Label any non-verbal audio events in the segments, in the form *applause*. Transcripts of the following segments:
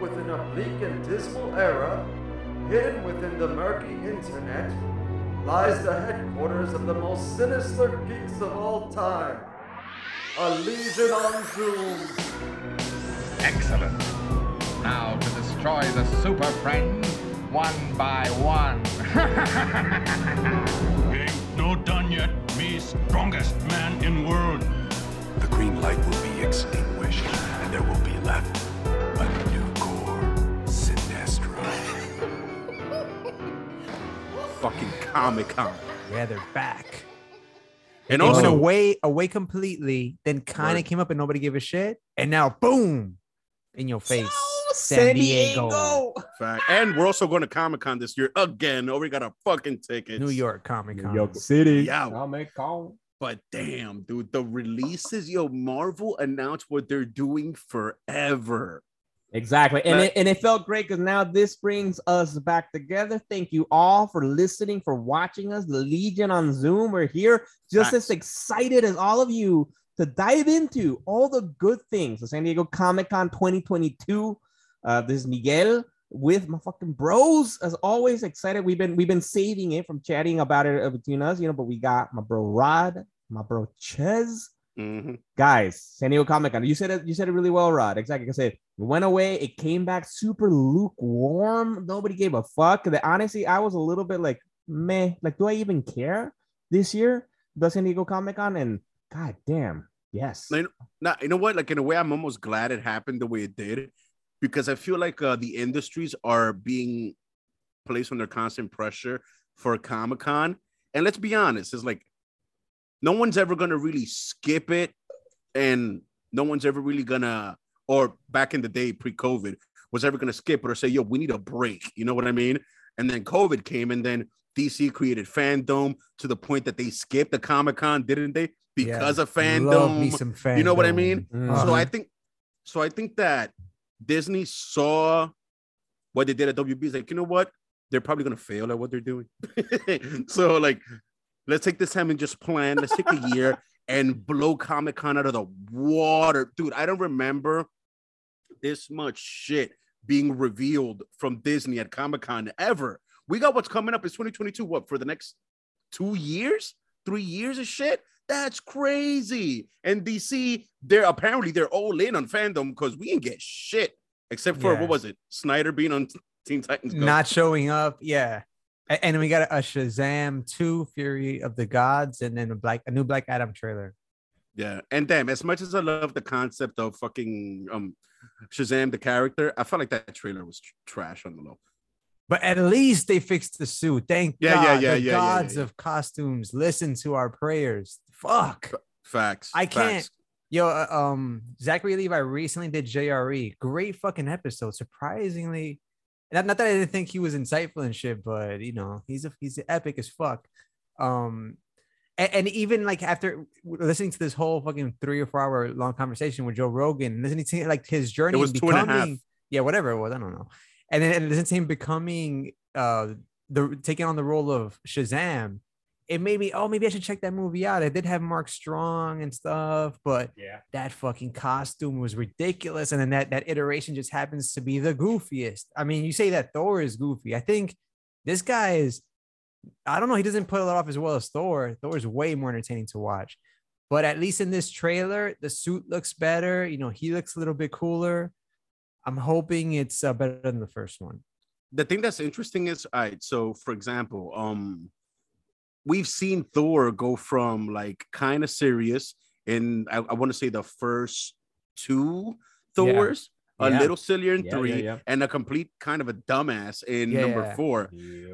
within a bleak and dismal era, hidden within the murky internet, lies the headquarters of the most sinister geeks of all time. A Legion on Zoom. Excellent. Now to destroy the Super Friends one by one. *laughs* Ain't no done yet. Me strongest man in world. The green light will be extinguished, and there will be left Fucking Comic Con. Yeah, they're back. And It went also, away, away completely. Then kind of came up and nobody gave a shit. And now, boom, in your face, San Diego. fact, and we're also going to Comic Con this year again. Oh, we got a fucking ticket. New York Comic Con. New York City. Yeah. Comic Con. But damn, dude, the releases, yo, Marvel announced what they're doing forever. Exactly. And But- it, and it felt great because now this brings us back together. Thank you all for listening, for watching us. The Legion on Zoom. We're here just as excited as all of you to dive into all the good things. The San Diego Comic Con 2022. Uh, this is Miguel with my fucking bros. As always, excited. We've been we've been saving it from chatting about it between us, you know, but we got my bro Rod, my bro Ches Mhm. guys, San Diego Comic Con. You said it. You said it really well, Rod. Exactly. I said, it went away. It came back super lukewarm. Nobody gave a fuck. That honestly, I was a little bit like, meh. Like, do I even care this year? The San Diego Comic Con, and god damn, yes. Like, Now, you know what? Like in a way, I'm almost glad it happened the way it did, because I feel like uh, the industries are being placed under constant pressure for Comic Con. And let's be honest, it's like no one's ever gonna really skip it, and no one's ever really gonna, or back in the day pre-COVID, was ever gonna skip it or say, "Yo, we need a break." You know what I mean? And then COVID came, and then DC created FanDome to the point that they skipped the Comic Con, didn't they? Because Yeah. of FanDome. Love me some FanDome. You know what I mean? Mhm. So I Uh-huh. think, so I think that Disney saw what they did at WB. Like, you know what? They're probably gonna fail at what they're doing. *laughs* so like, let's take this time and just plan. Let's take a year *laughs* and blow Comic Con out of the water, dude. I don't remember this much shit being revealed from Disney at Comic Con ever. We got what's coming up. It's 2022. What for the next two years, three years of shit? That's crazy. And DC, they're apparently they're all in on FanDome because we didn't get shit except for Yeah. what was it? Snyder being on Teen Titans. Go. Not showing up. Yeah. And we got a Shazam 2 Fury of the Gods and then a black a new Black Adam trailer. Yeah, and damn, as much as I love the concept of fucking um Shazam the character, I felt like that trailer was tr- trash on the low. But at least they fixed the suit. Thank Yeah, yeah, God. yeah, the yeah, yeah, gods yeah. of costumes listen to our prayers. Fuck. Facts. I can't. facts. Yo, uh, um, Zachary Levi recently did JRE. Great fucking episode. Surprisingly, not, not that I didn't think he was insightful and shit, but you know, he's a he's epic as fuck. Um, and, and even like after listening to this whole fucking three or four hour long conversation with Joe Rogan, listening to like his journey was in two and a half. becoming, yeah, whatever it was, I don't know. And then and listening to him becoming uh the taking on the role of Shazam, it made me, oh, maybe I should check that movie out. It did have Mark Strong and stuff, but Yeah. that fucking costume was ridiculous. And then that that iteration just happens to be the goofiest. I mean, you say that Thor is goofy. I think this guy is, I don't know, he doesn't put it off as well as Thor. Thor is way more entertaining to watch. But at least in this trailer, the suit looks better. You know, he looks a little bit cooler. I'm hoping it's uh, better than the first one. The thing that's interesting is, all right. So, for example, um, we've seen Thor go from like kind of serious, and I, I want to say the first two Thors, a Yeah. little sillier in Yeah, three, yeah, yeah. and a complete kind of a dumbass in number four.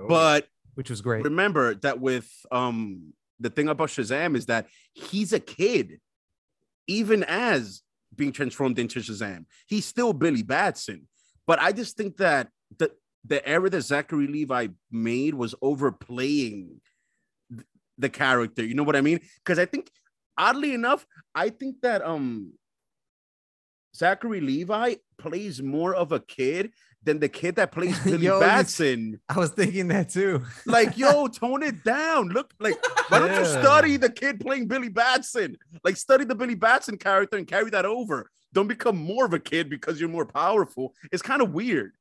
But which was great. remember that with um the thing about Shazam is that he's a kid, even as being transformed into Shazam. He's still Billy Batson. But I just think that the the error that Zachary Levi made was overplaying the character. You know what I mean? Because I think oddly enough, I think that um Zachary Levi plays more of a kid than the kid that plays *laughs* Billy Yo, Batson. I was thinking that too. Like, yo, *laughs* tone it down. Look, like, why don't you study the kid playing Billy Batson? Like, study the Billy Batson character and carry that over. Don't become more of a kid because you're more powerful. It's kind of weird.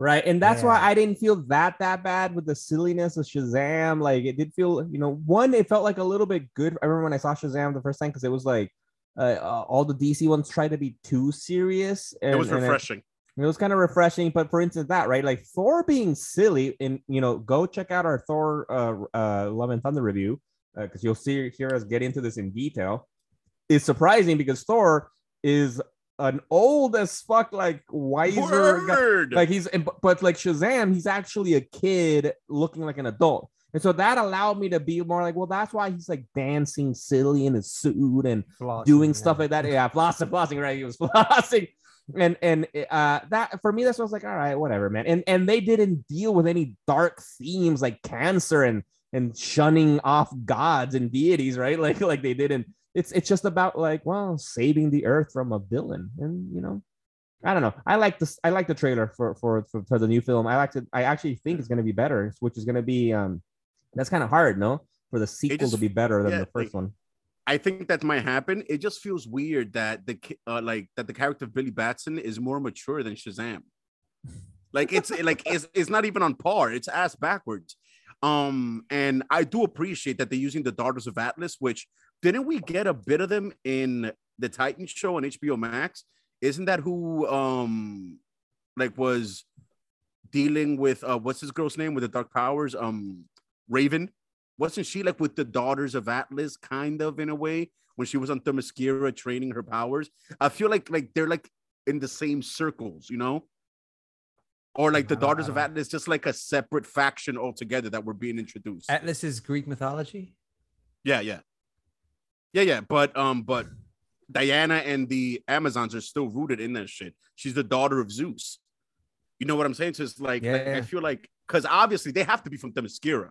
Right. And that's why I didn't feel that that bad with the silliness of Shazam. Like it did feel, you know, one, it felt like a little bit good. I remember when I saw Shazam the first time because it was like uh, uh, all the DC ones tried to be too serious. And, It was refreshing. It, was kind of refreshing. But for instance, that right, like Thor being silly, and you know, go check out our Thor uh, uh, Love and Thunder review because you'll see hear us get into this in detail. Is surprising because Thor is an old as fuck, like wiser guy like he's and- but- but like Shazam, he's actually a kid looking like an adult. And so that allowed me to be more like, well, that's why he's like dancing silly in his suit and Flossing, doing yeah. stuff like that. Yeah, flossing, flossing, right? He was *laughs* flossing. And and uh that for me, that's what I was like, all right, whatever, man. And and they didn't deal with any dark themes like cancer and and shunning off gods and deities, right? *laughs* Like like they didn't. It's it's just about like, well, saving the earth from a villain. And you know, I don't know. I like this. I like the trailer for for for, for the new film. I like to. I actually think it's going to be better, which is going to be um, that's kind of hard, no, for the sequel just- to be better than yeah, the first like- one. I think that might happen. It just feels weird that the uh, like that the character of Billy Batson is more mature than Shazam. Like it's like it's, it's not even on par. It's ass backwards. Um, and I do appreciate that they're using the Daughters of Atlas, which didn't we get a bit of them in the Titan show on HBO Max? Isn't that who um like was dealing with uh what's his girl's name with the dark powers? Um Raven. Wasn't she like with the Daughters of Atlas, kind of in a way, when she was on Themyscira training her powers? I feel like like they're like in the same circles, you know? Or like the Daughters of Atlas, just like a separate faction altogether that were being introduced. Atlas is Greek mythology. Yeah, yeah. Yeah, yeah. But um, but Diana and the Amazons are still rooted in that shit. She's the daughter of Zeus. You know what I'm saying? So it's like, like, Yeah. I feel like because obviously they have to be from Themyscira.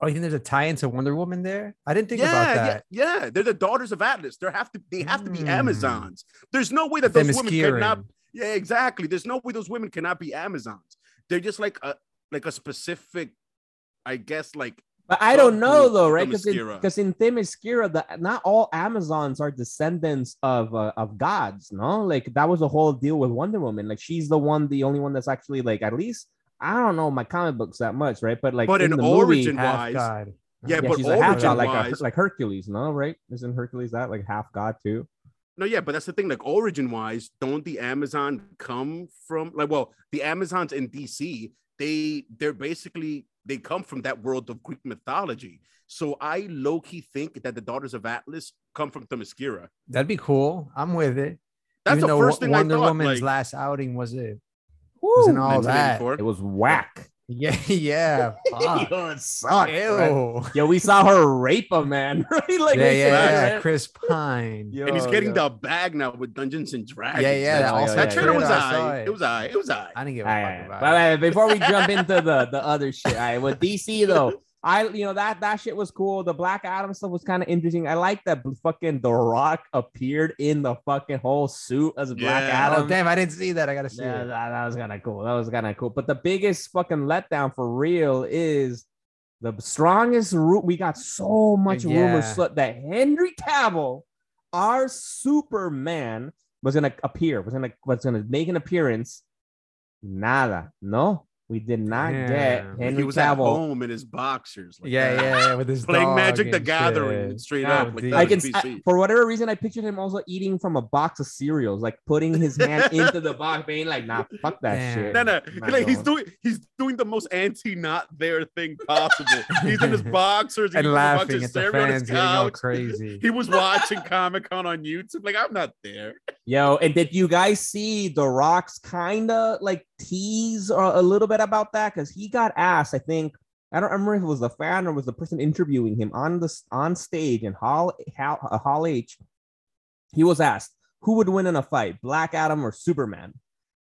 Oh, you think there's a tie into Wonder Woman there? I didn't think yeah, about that. yeah, yeah. They're the daughters of Atlas. They have to they have to be Mm. Amazons. There's no way that those women cannot Themysciran. Yeah, exactly. There's no way those women cannot be Amazons. They're just like a like a specific, I guess, like But I don't know though, right? Because in, Themyscira. because in Themyscira, the not all Amazons are descendants of uh, of gods. No, like that was the whole deal with Wonder Woman. Like she's the one, the only one that's actually like at least I don't know my comic books that much, right? But like But in in the origin- movie, wise- God. Yeah, yeah, but she's a half god, like a, like Hercules, no, right? Isn't Hercules that like half god too? No, yeah, but that's the thing. Like origin wise, don't the Amazon come from like well, the Amazons in DC, they they're basically they come from that world of Greek mythology. So I low key think that the daughters of Atlas come from Themyscira. That'd be cool. I'm with it. That's Even the first Wo- thing Wonder I thought. Woman's like, last outing was it? Woo, Wasn't all that. it was whack. Yeah, *laughs* yeah. fuck. Yo, it sucked. Ew. right? Yo, we saw her rape a man, *laughs* right? Like, yeah, yeah, yeah. right? Chris Pine. Yo, and he's getting yo. the bag now with Dungeons and Dragons. Yeah, yeah, That- that also- that trailer was I saw it. It was I. It was I. I didn't give a All fuck right, about but, it. uh, before we jump into the the other shit, all right, with DC though, *laughs* I you know that that shit was cool. The Black Adam stuff was kind of interesting. I like that fucking The Rock appeared in the fucking whole suit as Black Yeah. Oh, Adam. Oh damn! I didn't see that. I gotta see Yeah, it. that, that was kind of cool. That was kind of cool. But the biggest fucking letdown for real is the strongest root. We got so much Yeah. rumors so- that Henry Cavill, our Superman, was gonna appear, was gonna was gonna make an appearance. Nada, no, we did not get Damn. Henry he was at Cavill. home in his boxers. like Yeah, that. yeah, yeah. With his *laughs* Playing dog Magic the Gathering shit. straight Oh, up. Like that I can, I- for whatever reason, I pictured him also eating from a box of cereals, like putting his hand *laughs* into the box, being like, "Nah, fuck that Damn. shit." No, no, Not like he's doing he's doing the most anti not there thing possible. he's in his *laughs* boxers and eating a bunch laughing of at the cereal on his fans getting all crazy. He was watching Comic Con on YouTube. Like I'm not there. Yo, and did you guys see The Rock's kind of like tease or a little bit about that? Because he got asked, I think, I don't remember if it was the fan or was the person interviewing him on the on stage in Hall Hall, uh, Hall H. He was asked who would win in a fight, Black Adam or Superman,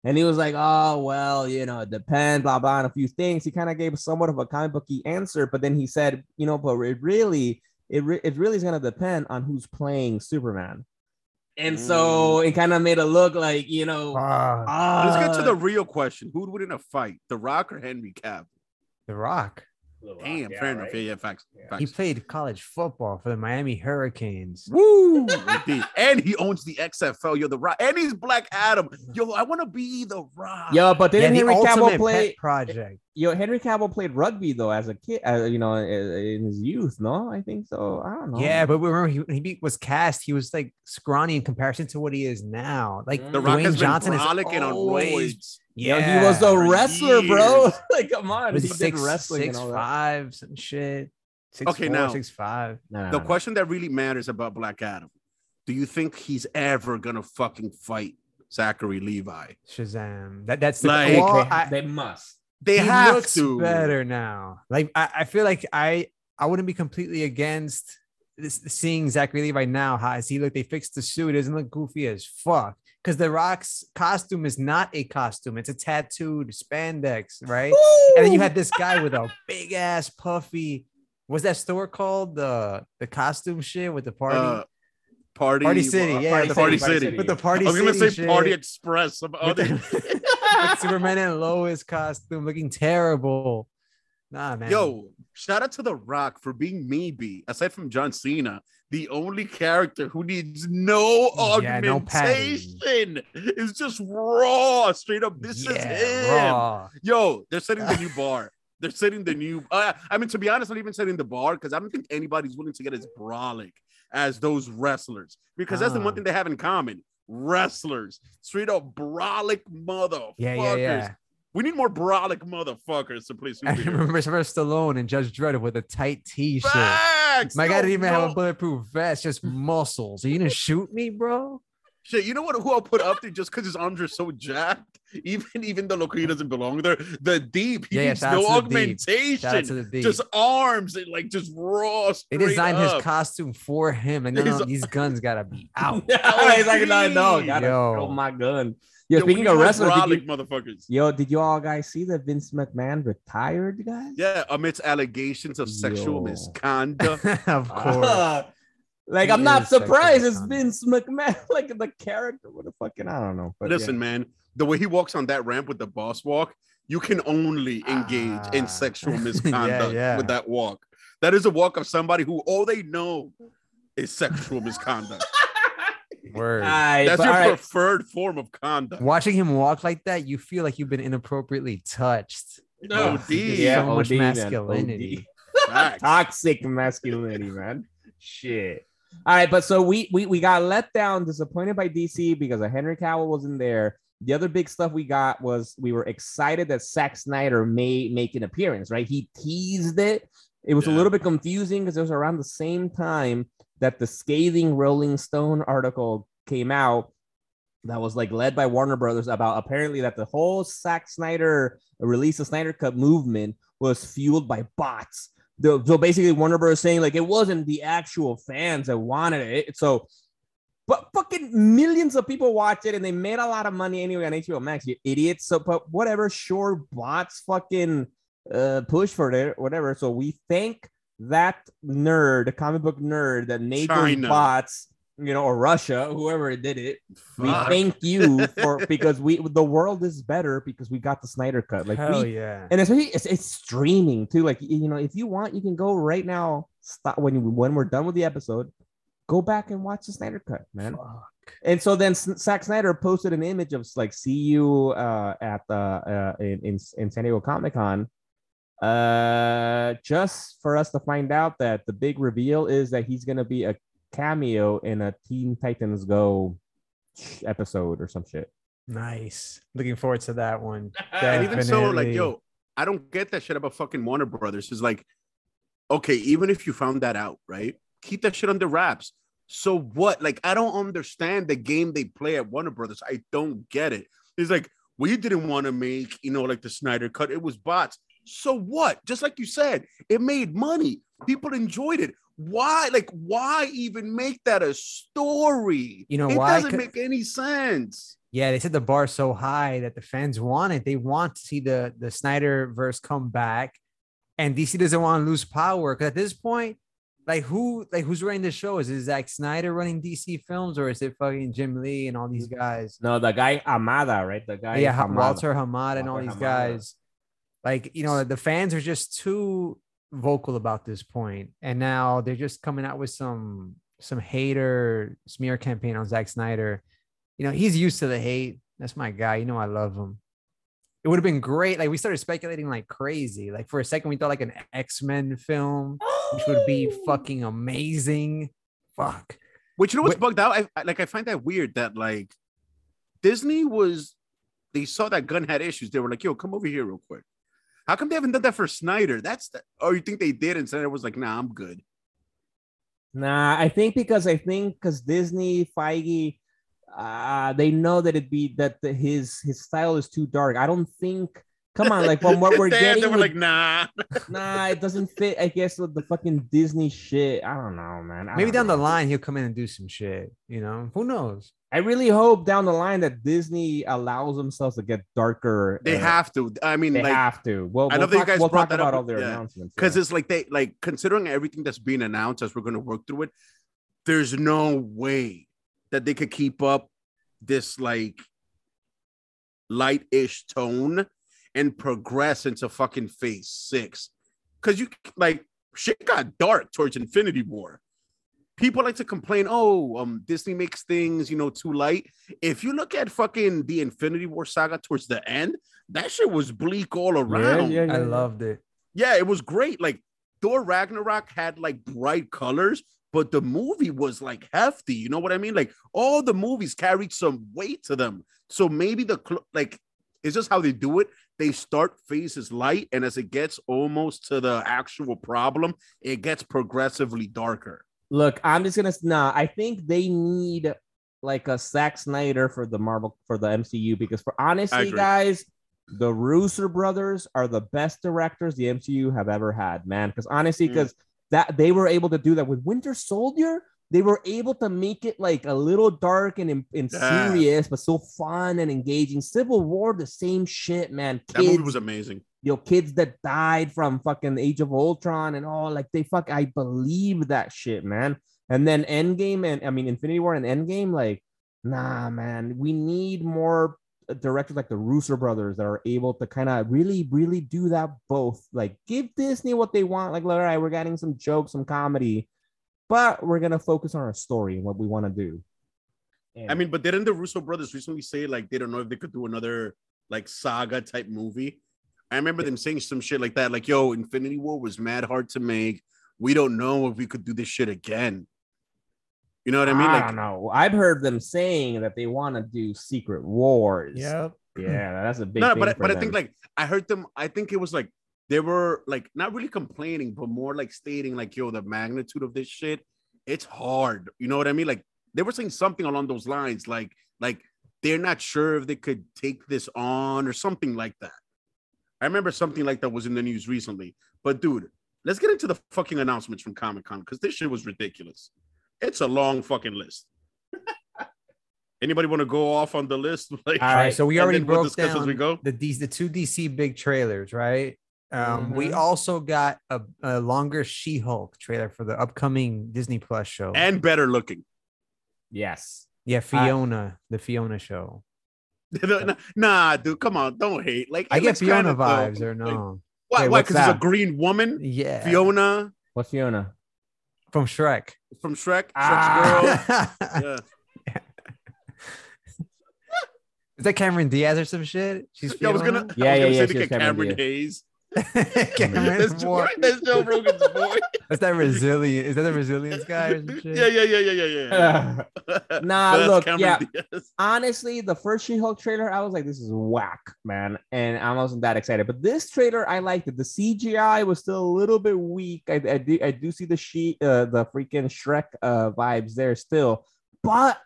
and he was like, "Oh well, you know, it depends, blah blah, and a few things." He kind of gave somewhat of a comic booky answer, but then he said, "You know, but it really, it, re- it really is going to depend on who's playing Superman." And so it kind of made it look like you know. Ah, ah, Let's get to the real question: Who'd win in a fight, The Rock or Henry Cavill? The Rock. Damn, fair enough. Yeah, yeah, facts. facts. He played college football for the Miami Hurricanes. Woo! And he owns the XFL. Yo, the Rock, and he's Black Adam. Yo, I want to be the Rock. Yo, but Yeah, didn't the Henry Cavill ultimate play? pet project. Yo, Henry Cavill played rugby though as a kid. Uh, you know, in his youth. No, I think so. I don't know. Yeah, but remember he, when he was cast, he was like scrawny in comparison to what he is now. Like the Rock Dwayne has Johnson been is on always roids. Yo, yeah. he was a for wrestler, bro. *laughs* like, come on, was he six, did wrestling six and all that. five, some shit. Six, Okay, four, now- six five. No, no, The no. question that really matters about Black Adam: Do you think he's ever gonna fucking fight Zachary Levi? Shazam. That that's the Like- well, I- they must. They he have looks to. better now. Like I, I feel like I I wouldn't be completely against this, seeing Zachary Levi now. How I see look they fixed the suit. It doesn't look goofy as fuck. Because the Rock's costume is not a costume; it's a tattooed spandex, right? And then you had this guy with a big ass puffy. Was that store called the the costume shit with the party? Uh, party, Party City, yeah, Party, the Party Party City. City. with the party. I was gonna say Party. Express. Some other. *laughs* with Superman and Lois costume looking terrible. Nah, man. Yo, shout out to The Rock for being maybe, aside from John Cena, the only character who needs no Yeah, no augmentation. It's just raw, straight up. This Yeah, is him. raw. Yo, they're setting the new bar. They're setting the new. Uh, I mean, to be honest, not even setting the bar because I don't think anybody's willing to get as brolic as those wrestlers because that's the one Ah. thing they have in common. Wrestlers, straight up brolic motherfuckers. Yeah, yeah, yeah. We need more brolic motherfuckers to play *laughs* I remember Sylvester Stallone and Judge Dredd with a tight t-shirt. Facts! My guy Yo, didn't even have a bulletproof vest, just muscles. Are you gonna shoot me, bro? Shit, you know what? Who I'll put up there just because his arms are so jacked. *laughs* Even even though Loki doesn't belong there. The deep, he Yeah, yeah, needs shout no to the Deep. augmentation. Shout out to the deep. Just arms and like just raw. they straight designed his costume for him, and no, no, these guns gotta be *laughs* out. *laughs* He's like, no, no, gotta Yo. throw my gun. Yo, Yo, speaking of more wrestlers, did you, motherfuckers. yo, did you all guys see that Vince McMahon retired, guys? Yeah, amidst allegations of sexual Yo. misconduct. of course. Ah, Like He I'm not surprised. It's misconduct. Vince McMahon, *laughs* like the character. What the fucking I don't know. But Listen, man, the way he walks on that ramp with the boss walk, you can only engage in Ah. sexual *laughs* misconduct yeah. with that walk. That is a walk of somebody who all they know is sexual misconduct. *laughs* Word. yeah. Aight, That's your all right. preferred form of conduct. Watching him walk like that, you feel like you've been inappropriately touched. No, Ugh, Yeah, so much OD, man, masculinity. Facts. toxic masculinity, man. Shit. All right, but so we we we got let down, disappointed by DC because of Henry Cavill wasn't there. The other big stuff we got was we were excited that Zack Snyder may make an appearance, right? He teased it. It was a little bit confusing because it was around the same time that the scathing Rolling Stone article came out that was like led by Warner Brothers about apparently that the whole Zack Snyder release of Snyder Cut movement was fueled by bots. The- So basically, Warner Brothers saying like it wasn't the actual fans that wanted it. So, but fucking millions of people watch it and they made a lot of money anyway on HBO Max. You idiots. So, but whatever. Sure, bots fucking uh, push for it, whatever. So we thank that nerd, the comic book nerd that made those bots. You know, or Russia, whoever did it. We thank you *laughs* for because we the world is better because we got the Snyder cut. Like Hell we, yeah. and especially it's, it's streaming too. Like you know, if you want, you can go right now. Stop when you, when we're done with the episode. Go back and watch the Snyder cut, man. Fuck. And so then S- Zack Snyder posted an image of like see you uh, at the uh, in, in in San Diego Comic Con. Uh, just for us to find out that the big reveal is that he's gonna be a cameo in a Teen Titans Go episode or some shit. Nice. Looking forward to that one. *laughs* And even so, like, yo, I don't get that shit about fucking Warner Brothers. It's like, okay, even if you found that out, right? Keep that shit under wraps. So what? Like, I don't understand the game they play at Warner Brothers. I don't get it. It's like, we didn't want to make, you know, like the Snyder cut. It was bots. So what? Just like you said, it made money. People enjoyed it. Why? Like, why even make that a story? You know it why? doesn't make any sense. Yeah, they set the bar so high that the fans want it. They want to see the the Snyder verse come back, and DC doesn't want to lose power because at this point, like who like who's running the show? Is it Zack Snyder running DC films or is it fucking Jim Lee and all these guys? No, the guy Amada, right? The guy yeah, Ha- Hamada. Walter Hamada and all Walter these Hamada. guys. Like, you know, the fans are just too vocal about this point, and now they're just coming out with some some hater smear campaign on Zack Snyder. You know, he's used to the hate. That's my guy. You know, I love him. It would have been great. Like we started speculating like crazy. Like for a second, we thought like an X Men film, which would be *gasps* fucking amazing. Fuck. Which you know what's Wait- bugged out? I, I like I find that weird that like Disney was they saw that Gunn had issues. They were like, yo, come over here real quick. How come they haven't done that for Snyder? That's the or you think they did and Snyder was like, nah, I'm good. Nah, I think because I think because Disney, Feige, uh, they know that it'd be that the, his his style is too dark. I don't think. Come on, like from what *laughs* we're Damn, getting, they were with- like, nah. *laughs* nah, it doesn't fit. I guess with the fucking Disney shit. I don't know, man. I Maybe don't down the line he'll come in and do some shit. You know, who knows? I really hope down the line that Disney allows themselves to get darker. They uh, have to. I mean, They like have to. Well, I we'll love that you guys we'll brought that about up, all their yeah. announcements. because yeah. it's like they like considering everything that's being announced as we're going to work through it there's no way that they could keep up this like light-ish tone and progress into fucking phase six because you like shit got dark towards infinity war people like to complain oh um disney makes things you know too light if you look at fucking the infinity war saga towards the end that shit was bleak all around yeah, yeah, I loved it. yeah, it was great. Like Thor Ragnarok had like bright colors, but the movie was like hefty. You know what I mean? Like all the movies carried some weight to them. So maybe the cl- like it's just how they do it. They start phases light, and as it gets almost to the actual problem, it gets progressively darker. Look, I'm just gonna nah. I think they need like a Zack Snyder for the Marvel for the MCU because for honestly, guys, the Russo brothers are the best directors the MCU have ever had, man. Because honestly, Mm. because that they were able to do that with Winter Soldier. They were able to make it like a little dark and, and Yeah. serious, but so fun and engaging. Civil War, the same shit, man. That movie was amazing. you know, kids that died from fucking Age of Ultron and all, like they fuck, I believe that shit, man. And then Endgame and I mean Infinity War and Endgame, like, nah, man, we need more uh, directors like the Russo brothers that are able to kind of really, really do that both. Like, give Disney what they want. Like, all right, we're getting some jokes, some comedy, but we're gonna focus on our story and what we want to do. I mean, but didn't the Russo brothers recently say like they don't know if they could do another like saga type movie? I remember them saying some shit like that, like, yo, Infinity War was mad hard to make. We don't know if we could do this shit again. You know what I mean? I Like, don't know. I've heard them saying that they want to do Secret Wars. Yeah, Yeah, that's a big. no, thing but I- for but I think like I heard them. I think it was like they were like not really complaining, but more like stating like, yo, the magnitude of this shit, it's hard. You know what I mean? Like they were saying something along those lines, like like they're not sure if they could take this on or something like that. I remember something like that was in the news recently. But dude, let's get into the fucking announcements from Comic Con because this shit was ridiculous. It's a long fucking list. *laughs* Anybody want to go off on the list? *laughs* Like, All right, so we already then we'll broke down as we go. the D- the two DC big trailers, right? Um, We Mhm. also got a, a longer She-Hulk trailer for the upcoming Disney Plus show. and better looking. yes. yeah, Fiona, the Fiona show. *laughs* nah, dude, come on, don't hate. Like I get Fiona vibes, dope. or Like, no? why? Wait, why? Because it's a green woman, Yeah, Fiona What's Fiona? from Shrek. from Shrek. Shrek's Ah. girl. *laughs* Yeah. Is that Cameron Diaz or some shit? She's *laughs* Yeah, I was gonna. Fiona? Yeah, I was yeah, gonna yeah, say she to get Cameron Cameron Hayes. *laughs* Cameron That's, Moore. Joe, that's Joe Rogan's boy. That's that Brazilian. Is that the Brazilian guy or some shit? Yeah, yeah, yeah, yeah, yeah, yeah. *laughs* *laughs* Nah, But look, Cameron yeah. Diaz. Honestly, the first She-Hulk trailer, I was like, this is whack, man. And I wasn't that excited. But this trailer, I liked it. The CGI was still a little bit weak. I, I do I do see the she uh, the freaking Shrek uh vibes there still, but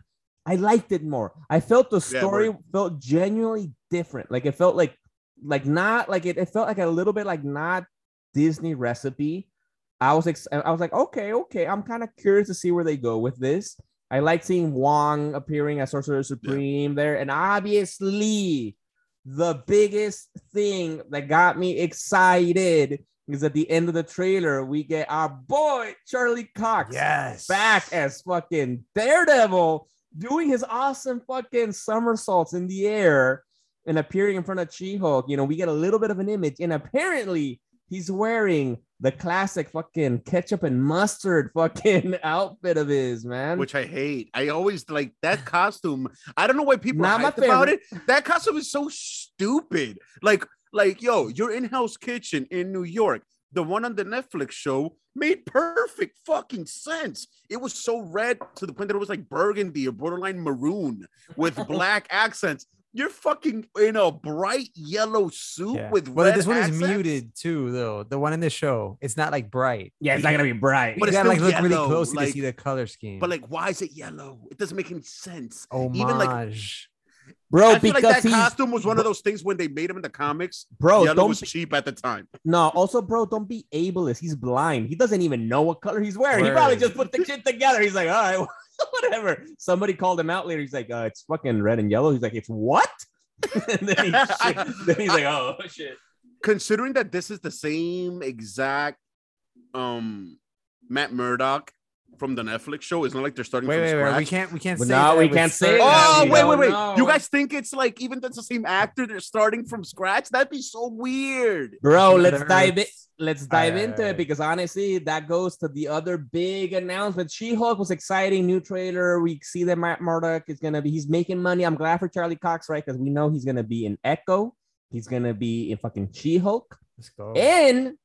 I liked it more. I felt the story word. felt genuinely different. Like it felt like like not like it, it felt like a little bit like not Disney recipe. I was ex- I was like, okay, okay. I'm kind of curious to see where they go with this. I like seeing Wong appearing as Sorcerer Supreme there, and obviously, the biggest thing that got me excited is at the end of the trailer, we get our boy Charlie Cox Yes. back as fucking Daredevil, doing his awesome fucking somersaults in the air and appearing in front of She-Hulk. You know, we get a little bit of an image, and apparently he's wearing the classic fucking ketchup and mustard fucking *laughs* outfit of his man. which I hate. I always like that costume. I don't know why people Not are hyped about it. That costume is so stupid. Like, like, yo, your in Hell's Kitchen in New York, the one on the Netflix show made perfect fucking sense. It was so red to the point that it was like burgundy or borderline maroon with *laughs* black accents. You're fucking in a bright yellow suit Yeah. with well, this one accents? is muted too, though. The one in the show, it's not like bright. yeah, it's not gonna be bright. But But you it's gotta like still look really yellow, closely like- to see the color scheme. But like, why is it yellow? It doesn't make any sense. homage. even, like- bro, I feel like because that he's costume was one of those things when they made him in the comics. bro. yellow Don't was be- cheap at the time. no. Also, bro, don't be ableist. He's blind. He doesn't even know what color he's wearing. He probably just put the shit together. He's like, all right, *laughs* whatever. Somebody called him out later. He's like, uh, it's fucking red and yellow. He's like, it's what? *laughs* and then, he, *laughs* then he's like, oh shit. Considering that this is the same exact um Matt Murdock from the Netflix show, it's not like they're starting wait, from wait, wait. scratch. We can't, we can't Well, say. no, that we can't say that. Oh wait, wait, wait! know. You guys think it's like even that's the same actor, they're starting from scratch? That'd be so weird. Bro, let's dive in. Let's dive Aye, into aye, aye. it because honestly, that goes to the other big announcement. She-Hulk was exciting, new trailer. We see that Matt Murdock is gonna be. He's making money. I'm glad for Charlie Cox, right? Because we know he's gonna be in Echo. He's gonna be in fucking She-Hulk Let's go. in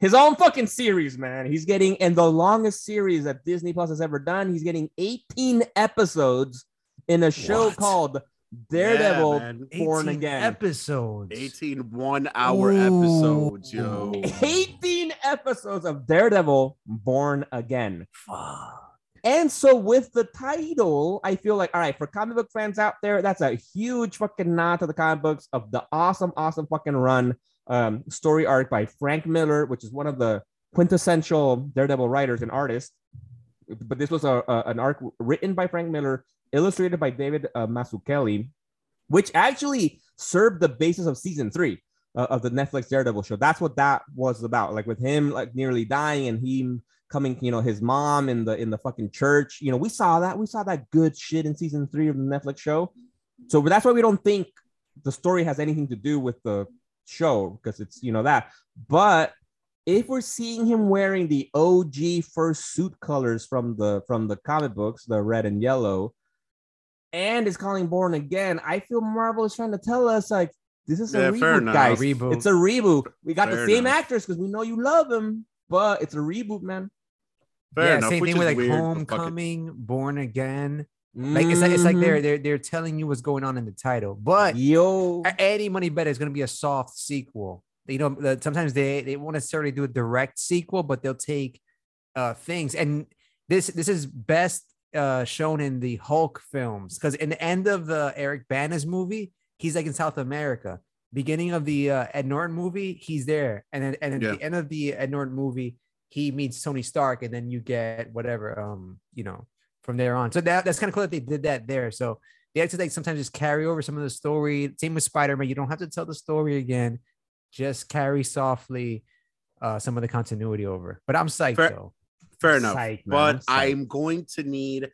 his own fucking series, man. He's getting in the longest series that Disney Plus has ever done. He's getting 18 episodes in a show What? called Daredevil Yeah. Born Again. episodes. 18 one hour Ooh. episodes, yo. *laughs* 18 episodes of Daredevil Born Again. Fuck. And so with the title, I feel like all right, for comic book fans out there, that's a huge fucking nod to the comic books of the awesome, awesome fucking run um, story arc by Frank Miller, which is one of the quintessential Daredevil writers and artists. But this was a, a- an arc written by Frank Miller, illustrated by David uh, Mazzucchelli, which actually served the basis of season three uh, of the Netflix Daredevil show. That's what that was about. Like with him like nearly dying and him coming, you know, his mom in the in the fucking church. You know, we saw that. We saw that good shit in season three of the Netflix show. So that's why we don't think the story has anything to do with the show because it's you know that. But if we're seeing him wearing the OG first suit colors from the from the comic books, the red and yellow, and is calling Born Again, I feel Marvel is trying to tell us like this is a Yeah, fair reboot, enough. guys. Reboot. It's a reboot. We got Fair the same enough. actors because we know you love them, but it's a reboot, man. Fair yeah, enough. same thing with like weird, but fuck it. Homecoming, Born Again. Like it's like it's like they're they're they're telling you what's going on in the title, but yo. any money bet is going to be a soft sequel. You know, sometimes they they won't necessarily do a direct sequel, but they'll take uh things. And this this is best uh shown in the Hulk films because in the end of the Eric Bana's movie, he's like in South America. Beginning of the uh, Ed Norton movie, he's there, and then and at Yeah. the end of the Ed Norton movie, he meets Tony Stark, and then you get whatever um you know from there on. So that that's kind of cool that they did that there. So they to like sometimes just carry over some of the story. Same with Spider Man. You don't have to tell the story again. Just carry softly uh, some of the continuity over. But I'm psyched Fair- though. Fair enough. Psych, man, but I'm. I'm going to need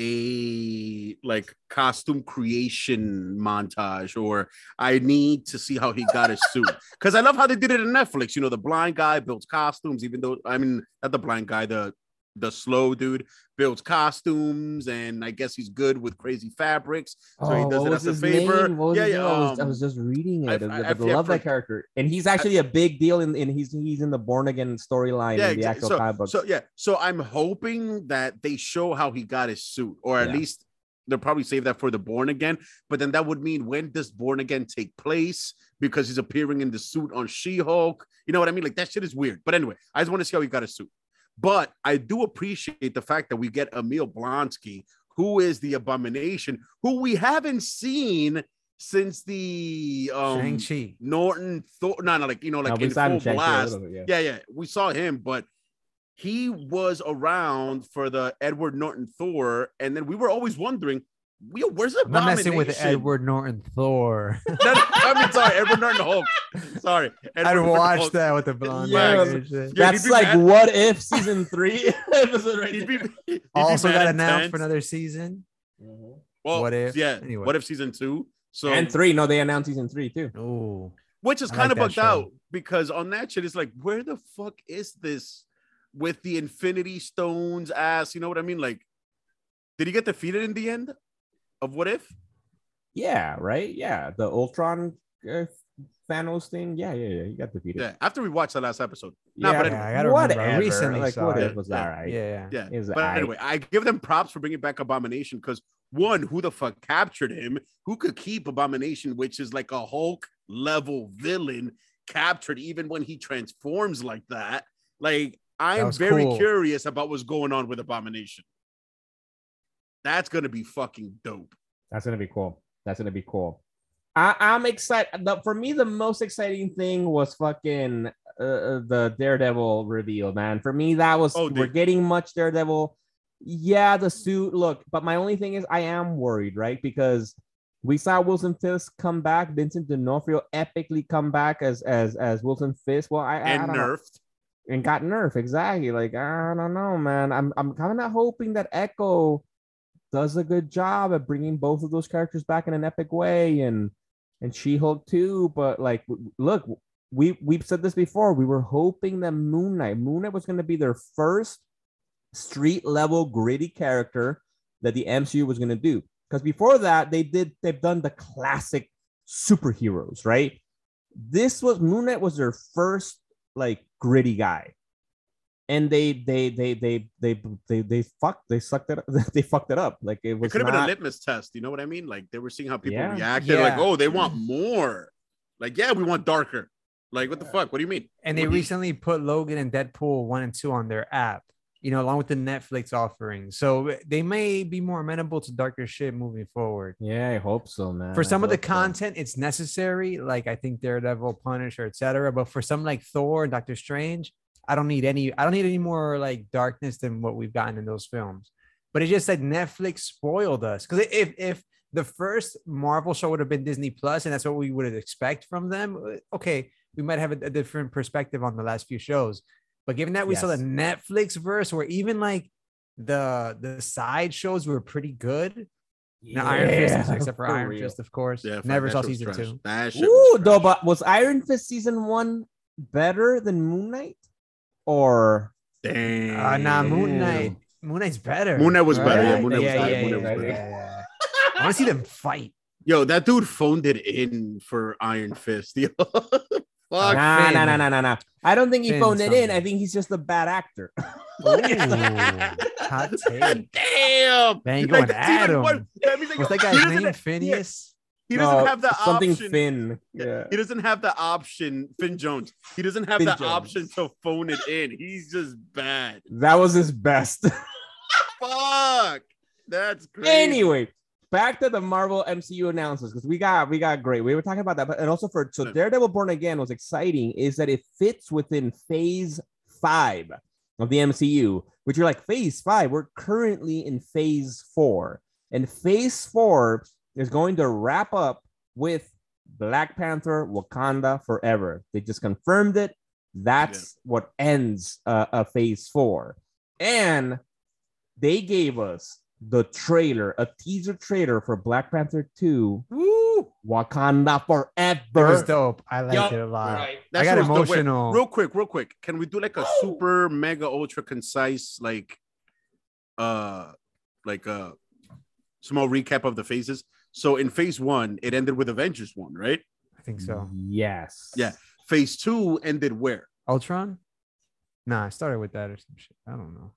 a like costume creation montage or I need to see how he got his suit. *laughs* Because I love how they did it in Netflix. You know, the blind guy builds costumes, even though I mean not the blind guy, the the slow dude builds costumes, and I guess he's good with crazy fabrics. So he Oh, does what it as a favor. name? What was Yeah, yeah? I, was, I um, was just reading it. I, I- I, I love that character, and he's actually a big deal in, in he's he's in the Born Again storyline yeah, in the actual so, comic book. so yeah, so I'm hoping that they show how he got his suit, or at Yeah. least they'll probably save that for the Born Again. But then that would mean when does Born Again take place? Because he's appearing in the suit on She-Hulk. You know what I mean? Like that shit is weird. But anyway, I just want to see how he got his suit. But I do appreciate the fact that we get Emil Blonsky, who is the abomination, who we haven't seen since the um Shang-Chi. Norton Thor. No, no, like you know, like we in full blast. bit, Yeah, yeah. yeah, we saw him, but he was around for the Edward Norton Thor, and then we were always wondering Yo, where's I'm messing with Edward Norton Thor. *laughs* No, no, I mean, sorry, Edward Norton Hulk. Sorry, I'd Edward watch Hulk. that with the blonde. Yeah, hair. Yeah, That's like mad. what if season three *laughs* episode right He'd be, he'd Also got announced tense. for another season. Mm-hmm. Well, What If? Yeah. Anyway. What if season two? So and three. No, they announced season three too. Oh, which is I kind like of bugged show. out because on that shit, it's like, where the fuck is this with the Infinity Stones ass? You know what I mean? Like, did he get defeated in the end of What If? Yeah, right. Yeah, the Ultron uh, Thanos thing. Yeah, yeah, yeah. You got defeated. Yeah. After we watched the last episode. Nah, Yeah, but yeah, anyway, I gotta remember. Whatever. recently like, what it. if was Yeah, all right? Yeah, Yeah. It was But aight. anyway, I give them props for bringing back Abomination because one, who the fuck captured him? Who could keep Abomination, which is like a Hulk level villain, captured even when he transforms like that? Like, I'm was very cool. curious about what's going on with Abomination. That's gonna be fucking dope. That's gonna be cool. That's gonna be cool. I, I'm excited. The, for me, the most exciting thing was fucking uh, uh, the Daredevil reveal, man. For me, that was Oh, we're getting much Daredevil. Yeah, the suit. Look, but my only thing is, I am worried, right? Because we saw Wilson Fisk come back, Vincent D'Onofrio epically come back as as as Wilson Fisk. Well, I, I, I And don't know nerfed. and got nerfed exactly. Like I don't know, man. I'm I'm kind of hoping that Echo does a good job at bringing both of those characters back in an epic way, and and She Hulk too. But like, look, we we've said this before. We were hoping that Moon Knight, Moon Knight was going to be their first street level gritty character that the MCU was going to do. Because before that, they did they've done the classic superheroes, right? This was Moon Knight was their first like gritty guy, and they they they they they they they fucked they sucked it *laughs* they fucked it up. Like it It was could have been a litmus test. You know what I mean? Like they were seeing how people Yeah. reacted. Like, oh, they want more. Like, yeah, we want darker. Like, what the fuck? What do you mean? And they What do you- recently put Logan and Deadpool one and two on their app, you know, along with the Netflix offering. So they may be more amenable to darker shit moving forward. Yeah, I hope so, man. For I some of the hope so. content, it's necessary, like I think Daredevil, Punisher, etc. But for some like Thor and Doctor Strange, I don't need any. I don't need any more like darkness than what we've gotten in those films. But it's just that Netflix spoiled us because if if the first Marvel show would have been Disney Plus, and that's what we would expect from them, uh, okay, we might have a, a different perspective on the last few shows. But given that we saw the Netflix verse, where even like the the side shows were pretty good. Now, Iron Fist, except for, *laughs* for Iron real. Fist, of course. Yeah, Never saw season trash. two. That shit Ooh, was though, but was Iron Fist season one better than Moon Knight? Or Damn. Uh, nah, Moon Damn. Knight. Moon Knight's better. Moon Knight was better. Yeah, Moon Knight yeah, was yeah, yeah, Moon Knight was yeah, better. yeah, yeah. I want to see them fight. Yo, that dude phoned it in for Iron Fist. *laughs* Yo. Fuck. nah, Finn. nah, nah, nah, nah, nah. I don't think he Finn phoned it in. I think he's just a bad actor. *laughs* Ooh, hot take. *laughs* Damn. Man, you Like, going that's at even him. worse. That means, like, What's that guy's name? Phineas? He doesn't No, have the something option. Finn. Yeah. He doesn't have the option, Finn Jones. He doesn't have Finn the Jones. option to phone it in. He's just bad. That was his best. *laughs* Fuck. That's crazy. anyway, back to the Marvel MCU announcements because we got we got great. We were talking about that, but and also for so. Daredevil Born Again was exciting. Is that it fits within Phase Five of the MCU, which you're like Phase Five. We're currently in Phase Four, and Phase Four is going to wrap up with Black Panther: Wakanda Forever. They just confirmed it. That's what ends uh, uh, Phase Four, and they gave us the trailer, a teaser trailer for Black Panther 2, Woo! Wakanda It was Forever. dope. I liked Yup, it a lot. right. That I got was dope. Wait, emotional. real quick, real quick. Can we do like a super mega ultra concise like uh like a small recap of the phases? So in phase one, it ended with Avengers one, right? I think so. Yes. Yeah. Phase two ended where? Ultron? Nah, I started with that or some shit. I don't know.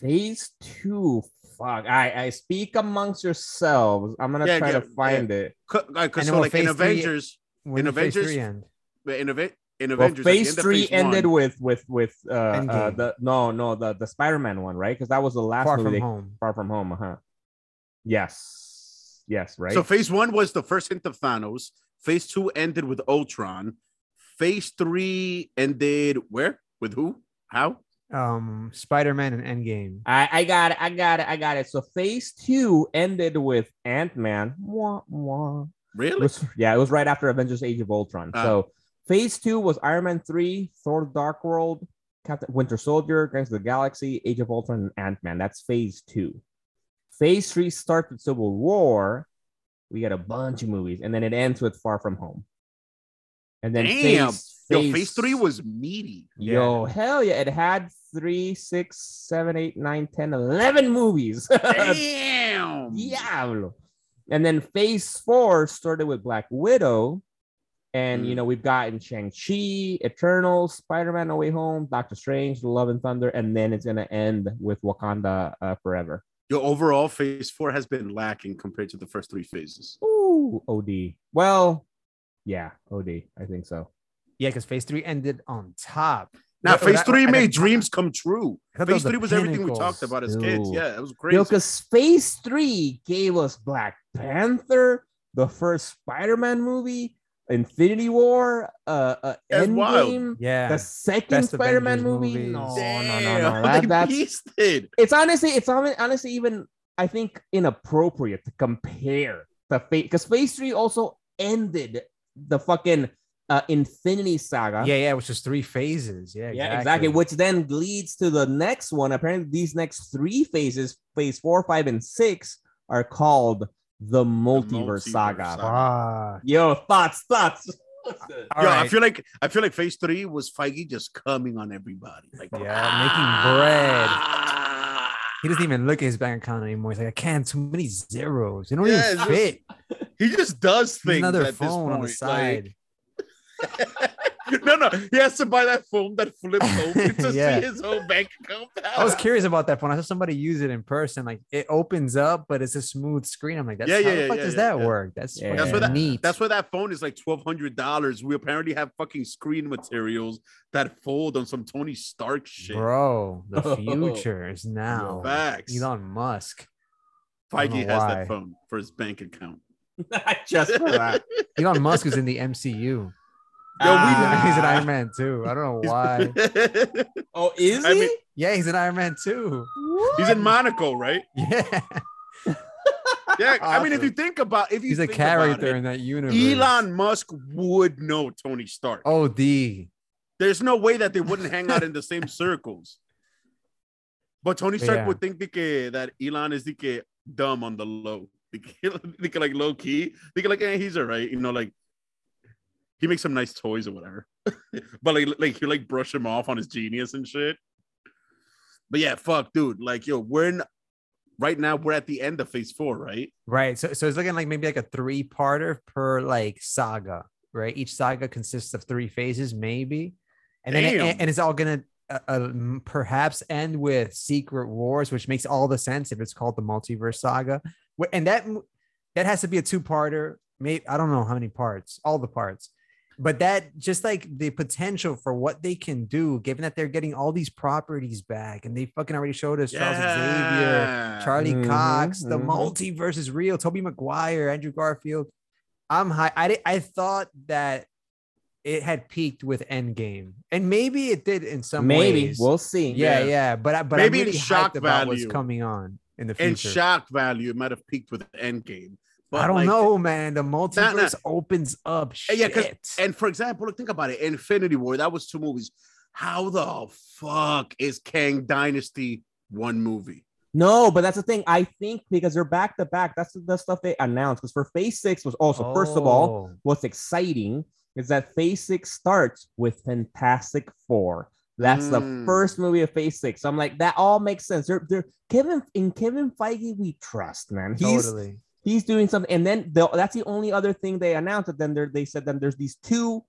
Phase 2. Fuck. I, I speak amongst yourselves. I'm going to Yeah, try yeah, to find it. Co- like, 'cause I so like in phase three- Avengers, In did phase Avengers, three end? in, Ave- in Well, Avengers, at the phase end 3 phase ended one- with with with uh, uh the no no the the Spider-Man one, right? Because that was the last Far movie from they- home. Far from home, uh-huh. Yes. Yes, right? So phase one was the first hint of Thanos. Phase two ended with Ultron. Phase three ended where? With who? How? Um, Spider-Man and Endgame. I, I got it. I got it. I got it. So phase two ended with Ant Man. Wah, wah. It Really? was, yeah, it was right after Avengers Age of Ultron. Ah. so phase two was Iron Man 3, Thor the Dark World, Captain Winter Soldier, Guardians of the Galaxy, Age of Ultron, and Ant Man. That's phase two. Phase three starts with Civil War. We got a bunch of movies, and then it ends with Far From Home. And then Damn. phase, Yo, phase- phase three was meaty. Yo, hell yeah. It had three, six, seven, eight, nine, ten, eleven movies. *laughs* Damn. Diablo. And then phase four started with Black Widow. And, you Mm. know, we've gotten Shang-Chi, Eternals, Spider-Man No Way Home, Doctor Strange, Love and Thunder. And then it's going to end with Wakanda uh, Forever. Yo, overall, phase four has been lacking compared to the first three phases. Ooh, OD. Well, yeah, OD. I think so. Yeah, because Phase Three ended on top. Now, What- what phase I- three I- I- made dreams come true. I thought that Phase three was everything we talked about as kids. Dude. Yeah, it was crazy. Yo, because phase three gave us Black Panther, the first Spider-Man movie, Infinity War, uh, uh That's wild. Endgame, Yeah, the second Best Spider-Man Avengers movie. movies. No, Damn, no, no, no. they That, that's beasted. it's honestly, it's honestly even I think inappropriate to compare the phase because phase three also ended the fucking uh Infinity Saga. yeah, yeah, which is three phases. Yeah, Yeah, exactly. Which then leads to the next one. Apparently, these next three phases, phase four, five, and six, are called the multiverse, multiverse saga. saga. Ah, Yo, thoughts, thoughts. *laughs* all Yo, I feel like I feel like phase three was Feige just coming on everybody. Like, Yeah, making bread. ah. He doesn't even look at his bank account anymore. He's like, I can't. Too many zeros. They don't Yeah, even it's fit. *laughs* He just does things. Another at this phone on the side. like- *laughs* no, no, he has to buy that phone that flips *laughs* open to Yeah. see his whole bank account. I was curious about that phone. I saw somebody use it in person. Like it opens up, but it's a smooth screen. I'm like, that's Yeah, how yeah, the yeah, fuck yeah, does yeah, that yeah. work? That's Yeah. That's what that- neat. That's why that phone is like twelve hundred dollars. We apparently have fucking screen materials that fold on some Tony Stark shit. Bro, the *laughs* future is now. Facts. Elon Musk. I don't Feige has why. that phone for his bank account. *laughs* Just for that. Elon Musk is in the MCU. Yo, we- Ah. *laughs* he's an Iron Man too. I don't know why. *laughs* Oh, is he? I mean- Yeah, he's an Iron Man too. He's in Monaco, right? *laughs* Yeah, Yeah. I mean, if you think about, if you he's a think about character it, in that universe. Elon Musk would know Tony Stark. Oh, D. There's no way that they wouldn't hang out in the same circles. But Tony Stark Yeah. would think de que, that Elon is de que dumb on the low. De que, de que, like low key. They like, eh, he's all right. You know, like he makes some nice toys or whatever. *laughs* but like, like you like brush him off on his genius and shit. But yeah, fuck, dude. Like, yo, we're in right now, we're at the end of phase four, right? Right. So, so it's looking like maybe like a three parter per like saga, right? Each saga consists of three phases, maybe. And then it, and it's all to uh, uh, perhaps end with Secret Wars, which makes all the sense if it's called the multiverse saga. And that that has to be a two parter. Maybe I don't know how many parts, all the parts. But that just like the potential for what they can do, given that they're getting all these properties back, and they fucking already showed us Charles Xavier, Yeah. Charlie Mhm, Cox, the mhm. multiverse is real. Tobey Maguire, Andrew Garfield. I'm high. I, di- I thought that it had peaked with Endgame, and maybe it did in some Maybe ways. we'll see. yeah, Yeah. yeah, but I, but Maybe I'm really shock hyped about what's coming on in the future. And shock value it might have peaked with Endgame. But I don't like, know, man. The multiverse opens up shit. Yeah, 'cause- And for example, look, think about it. Infinity War, that was two movies. How the fuck is Kang Dynasty one movie? No, but that's the thing. I think because they're back to back. That's the stuff they announced. Because for Phase Six was also first of all, Oh, what's exciting is that Phase Six starts with Fantastic Four. That's the Mm. first movie of Phase Six. So I'm like, that all makes sense. They're, they're Kevin in Kevin Feige, we trust, man. He's totally. He's doing something. And then the, that's the only other thing they announced. That then they said then there's these two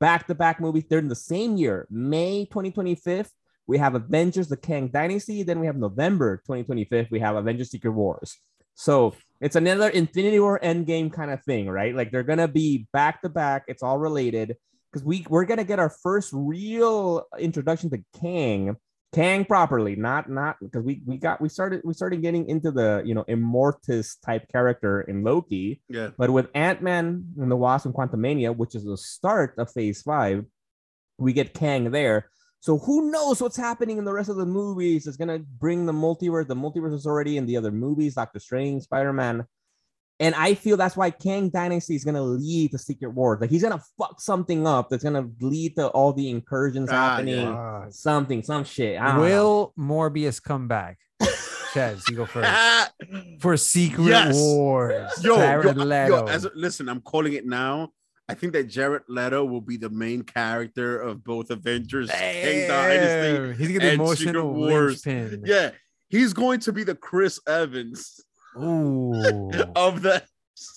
back-to-back movies. They're in the same year, May 2025. We have Avengers: The Kang Dynasty. Then we have November 2025. We have Avengers: Secret Wars. So it's another Infinity War Endgame kind of thing, right? Like they're gonna be back to back. It's all related because we we're gonna get our first real introduction to Kang Kang properly, not not because we we got we started we started getting into the you know Immortus type character in Loki, Yeah. but with Ant Man and the Wasp and Quantumania, which is the start of Phase Five, we get Kang there. So who knows what's happening in the rest of the movies? It's gonna bring the multiverse. The multiverse is already in the other movies, Doctor Strange, Spider Man. And I feel that's why Kang Dynasty is gonna lead to Secret Wars. Like he's gonna fuck something up that's gonna lead to all the incursions Ah, happening. Uh, Something, some shit. I don't know. will Morbius come back? *laughs* Chaz, you go *laughs* first. For Secret Yes. Wars. yo, Jared yo, Leto. yo, as listen, I'm calling it now. I think that Jared Leto will be the main character of both Avengers, Kang Dynasty. He's gonna be and emotional Secret Wars. linchpin. Yeah, he's going to be the Chris Evans Ooh. of the.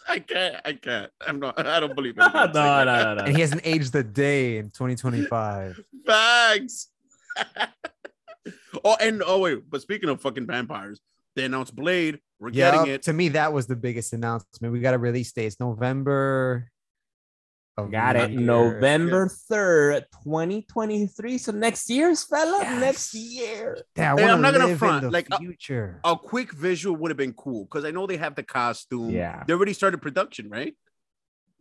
I can't. I can't. I'm not. I don't believe it. *laughs* no, no, no, no. and he hasn't aged a day in 2025. Facts. *laughs* oh, and oh wait, but speaking of fucking vampires, they announced Blade. We're getting it. to me, that was the biggest announcement. We got a release date. It's November. Of Got it. year. November 3rd, 2023. So next year's fella, Yes. next year. Damn, I Hey, I'm not gonna front, the like, future. A quick visual would have been cool because I know they have the costume. Yeah. They already started production, right?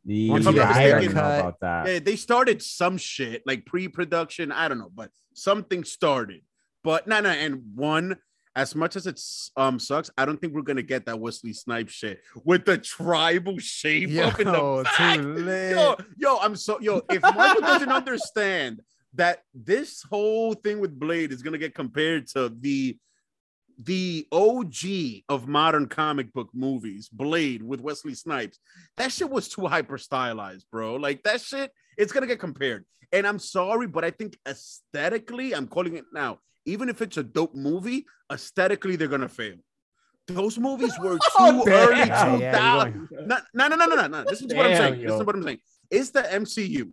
The, Once you get I don't second know about that. Yeah, they started some shit like pre-production. I don't know, but something started. But no, no, and one. As much as it's um sucks, I don't think we're gonna get that Wesley Snipes shit with the tribal shape Yo, up in the back. *laughs* Yo, yo, I'm so yo. If Marvel doesn't understand that this whole thing with Blade is gonna get compared to the the OG of modern comic book movies, Blade with Wesley Snipes, that shit was too hyper stylized, bro. Like that shit, it's gonna get compared. And I'm sorry, but I think aesthetically, I'm calling it now. Even if it's a dope movie, aesthetically they're gonna fail. Those movies were *laughs* too Oh, early Yeah, yeah, 2000. going- No, no, no, no, no, no, no. This is what I'm saying. yo. This is what I'm saying. It's the MCU.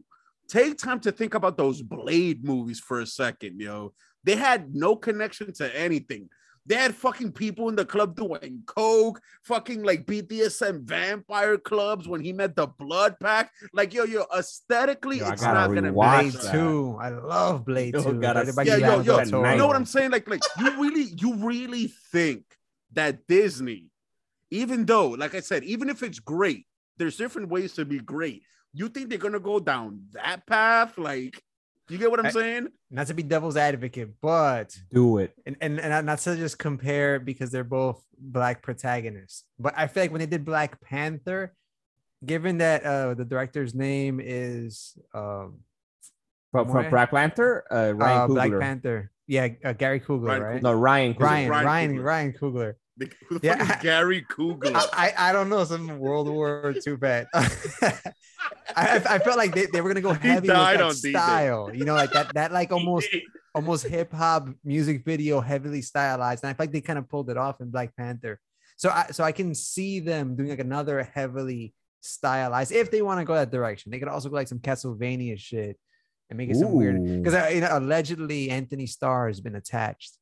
Take time to think about those Blade movies for a second, yo. They had no connection to anything. They had fucking people in the club doing coke, fucking like BDSM vampire clubs when he met the Blood Pack. Like, yo, yo, aesthetically, Yo, I not gonna rewatch Blade that. 2. I love Blade Yo, 2. gotta directed by see Yeah, yo, yo, you know what I'm saying? Like, like you really, you really think that Disney, even though, like I said, even if it's great, there's different ways to be great. You think they're gonna go down that path? Like, you get what I'm I- saying? Not to be devil's advocate, but Do it. and, and and not to just compare because they're both black protagonists. But I feel like when they did Black Panther, given that uh the director's name is um From, from Moe? Black Panther, uh, Ryan uh, Black Panther, yeah, uh, Gary Coogler, Ryan right? No, Ryan. Coogler. Ryan, Ryan Ryan, Coogler. Ryan Coogler. Who the Yeah. fuck is Gary Coogler? I, I I don't know some World War II vet. *laughs* I, I felt like they, they were gonna go He heavy with died that on D-Day. style, you know, like that that like *laughs* almost almost hip hop music video, heavily stylized, and I feel like they kind of pulled it off in Black Panther. So I so I can see them doing like another heavily stylized if they want to go that direction. They could also go like some Castlevania shit and make it some weird because uh, you know allegedly Anthony Starr has been attached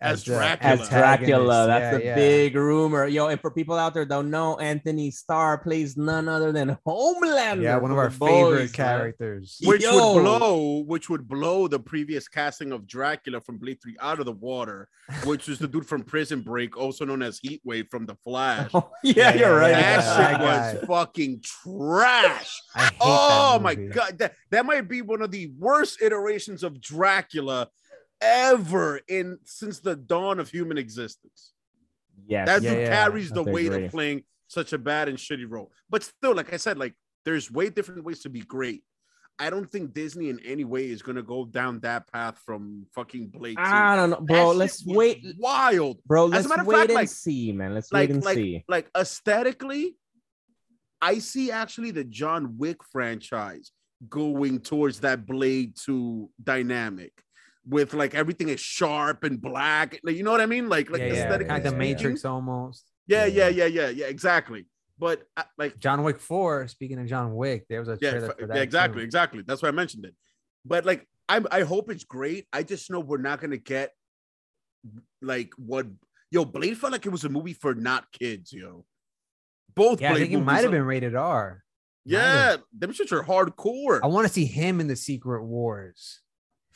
As the Dracula. As Dracula, that's Yeah, the yeah. big rumor. Yo, and for people out there that don't know, Anthony Starr plays none other than Homelander. Yeah, one of our favorite Boys, man. characters. which Yo. would blow, which would blow the previous casting of Dracula from Blade 3 out of the water, which is the dude from Prison Break, also known as Heatwave from The Flash. yeah, *laughs* oh, Yeah, you're right. that yeah. shit That was fucking trash. Oh my god, that, that might be one of the worst iterations of Dracula ever in since the dawn of human existence. Yes. That Yeah, yeah. carries the weight agree. of playing such a bad and shitty role. But still, like I said, like there's way different ways to be great. I don't think Disney in any way is gonna go down that path from fucking Blade. 2. I don't know, bro. shit Let's wait, Wild. bro. As a Let's matter wait fact, and like- see, man. Let's Like, wait and like, see. like aesthetically, I see actually the John Wick franchise going towards that Blade 2 dynamic with like everything is sharp and black. Like, you know what I mean? Like, like yeah, yeah. aesthetically kind of. Matrix almost. Yeah, yeah, yeah, yeah, yeah, exactly. But uh, like, John Wick 4, speaking of John Wick, there was a yeah, trailer for that. yeah, exactly, exactly. That's why I mentioned it. But like, I I hope it's great. I just know we're not gonna get like what yo Blade felt like it was a movie for not kids, yo. Both Yeah, I think it might have been rated R. Yeah, them shits are hardcore. I want to see him in the Secret Wars.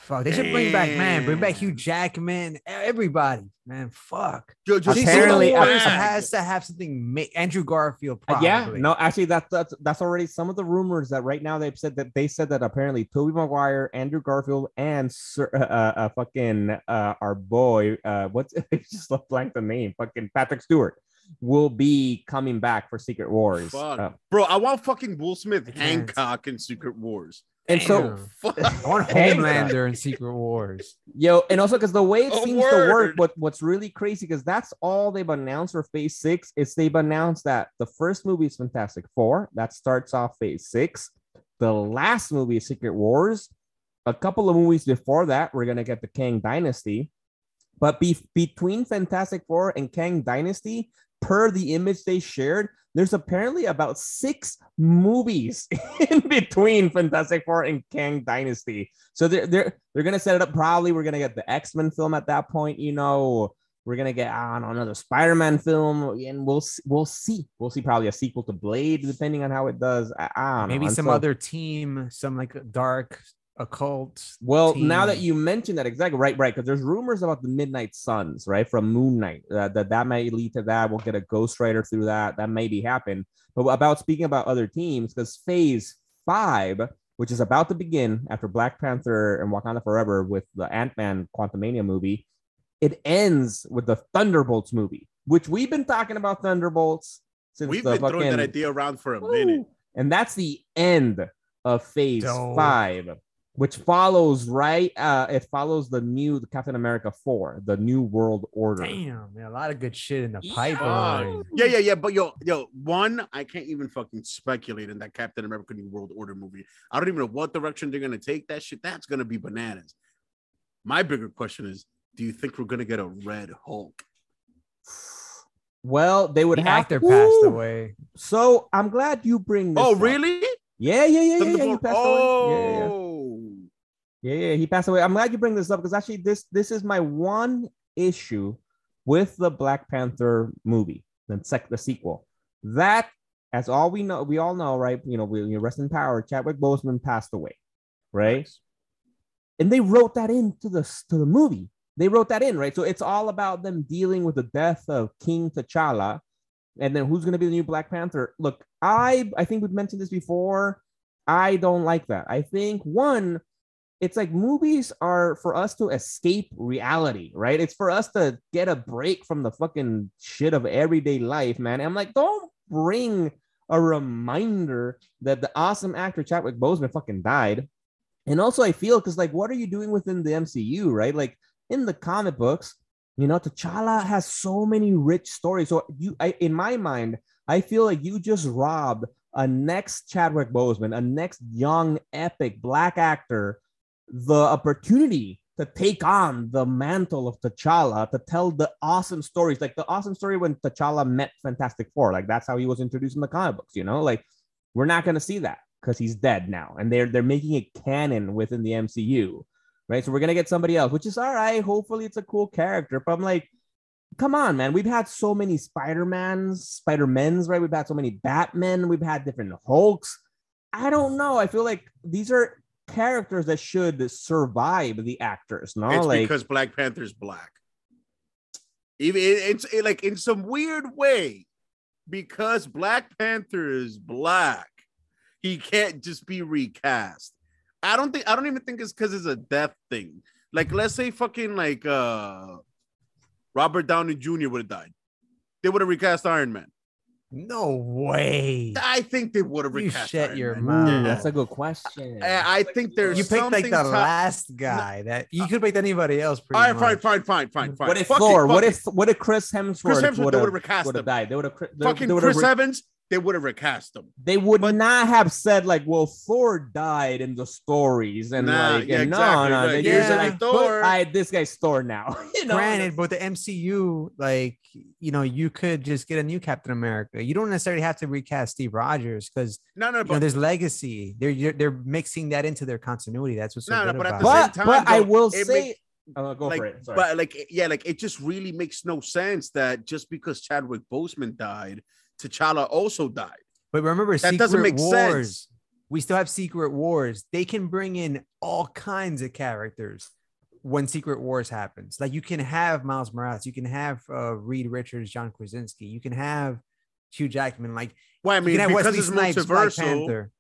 Fuck, they should bring back man, bring back Hugh Damn. Jackman, everybody, man. Fuck. Yo, just Apparently, Secret Wars uh, has to have something. Ma- Andrew Garfield, Uh, probably. yeah, no, actually, that's that's that's already some of the rumors that right now they've said that they said that apparently Tobey Maguire, Andrew Garfield, and Sir, uh, uh, uh, fucking uh, our boy, uh, what's *laughs* I just left blank the name, fucking Patrick Stewart, will be coming back for Secret Wars. Fuck. Uh, Bro, I want fucking Will Smith. Hancock in Secret Wars. And so, Damn. Fuck. I want Hang Homelander in *laughs* Secret Wars. yo, and also because the way it Oh, seems to work, what what's really crazy because that's all they've announced for Phase Six is they've announced that the first movie is Fantastic Four, that starts off Phase Six. The last movie is Secret Wars. A couple of movies before that, we're gonna get the Kang Dynasty. But be- between Fantastic Four and Kang Dynasty, per the image they shared, there's apparently about six movies *laughs* in between Fantastic Four and Kang Dynasty. So they're they're they're gonna set it up. Probably we're gonna get the X Men film at that point. You know, we're gonna get I another Spider Man film, and we'll we'll see. We'll see probably a sequel to Blade, depending on how it does. I, I know. Maybe And some so- other team, some like dark occult. Well, now that you mention that, exactly right, right, because there's rumors about the Midnight Suns, right, from Moon Knight, uh, that that might lead to that. We'll get a Ghost Rider through that. That maybe happen. But about speaking about other teams, because Phase Five, which is about to begin after Black Panther and Wakanda Forever with the Ant Man Quantumania movie, it ends with the Thunderbolts movie, which we've been talking about Thunderbolts since We've the been throwing that idea around for a Woo! minute. And that's the end of phase Dope. five, which follows right. Uh, it follows the new the Captain America 4, the new world order. Damn, man, a lot of good shit in the Yeah. pipeline. Yeah, yeah, yeah. But yo, yo, one, I can't even fucking speculate in that Captain America New World Order movie. I don't even know what direction they're gonna take that shit. That's gonna be bananas. My bigger question is, do you think we're gonna get a Red Hulk? Well, they would The have actor to- passed away. So I'm glad you bring this. Oh, up. really? Yeah, yeah, yeah, yeah. yeah, he Thunderbolt- passed away. Yeah, yeah, yeah. Oh, Yeah, yeah, he passed away. I'm glad you bring this up because actually, this this is my one issue with the Black Panther movie, the sec the sequel. That, as all we know, we all know, right? You know, we you rest in power. Chadwick Boseman passed away, right? And they wrote that into the to the movie. They wrote that in, right? So it's all about them dealing with the death of King T'Challa, and then who's going to be the new Black Panther. Look, I I think we've mentioned this before. I don't like that. I think one, it's like movies are for us to escape reality, right? It's for us to get a break from the fucking shit of everyday life, man. And I'm like, don't bring a reminder that the awesome actor Chadwick Boseman fucking died. And also, I feel because like, what are you doing within the MCU, right? Like in the comic books, you know, T'Challa has so many rich stories. So you, I, in my mind, I feel like you just robbed a next Chadwick Boseman, a next young epic black actor, the opportunity to take on the mantle of T'Challa to tell the awesome stories, like the awesome story when T'Challa met Fantastic Four. Like that's how he was introduced in the comic books. You know, like we're not gonna see that because he's dead now, and they're they're making it canon within the MCU, right? So we're gonna get somebody else, which is all right. Hopefully, it's a cool character. But I'm like, come on, man. We've had so many Spider-Mans, Spider-Mens, right? We've had so many Batmen, we've had different Hulks. I don't know. I feel like these are characters that should survive the actors, no? it's like because Black Panther's black. Even it- it's it, like in some weird way, because Black Panther is black, he can't just be recast. I don't think I don't even think it's because it's a death thing. Like, let's say fucking like uh Robert Downey Jr. would have died. They would have recast Iron Man. No way. I think they would have You recast shut Iron your Man. mouth. Ooh, that's a good question. I I think there's You picked like something the to- last guy that you could pick anybody else. Pretty All right, fine, much. fine, fine, fine, fine. What if Fuck it, Thor? fuck What it. if what if Chris Hemsworth, Chris Hemsworth, they would would have have recast would have him. died? They would have Fucking they would have Chris Evans, they would have recast him. they would But- not have said like, "Well, Thor died in the stories," and Nah, like, yeah, and exactly, no, no, right. they Here's just a like, Thor. I this guy's Thor now. *laughs* you know, Granted, but the MCU, like you know, you could just get a new Captain America. You don't necessarily have to recast Steve Rogers because No, no, you know but there's legacy. They're you're, they're mixing that into their continuity. That's what's so No, no, good but at the it. same but time, but I will it say, make- oh, go like, for it. Sorry. but like, yeah, like it just really makes no sense that just because Chadwick Boseman died, T'Challa also died. But remember, That Secret doesn't make Wars. sense. we still have Secret Wars. They can bring in all kinds of characters when Secret Wars happens. Like you can have Miles Morales, you can have uh, Reed Richards, John Krasinski, you can have Hugh Jackman. Like Well, I mean, because Wesley it's Snipes, Black multiversal.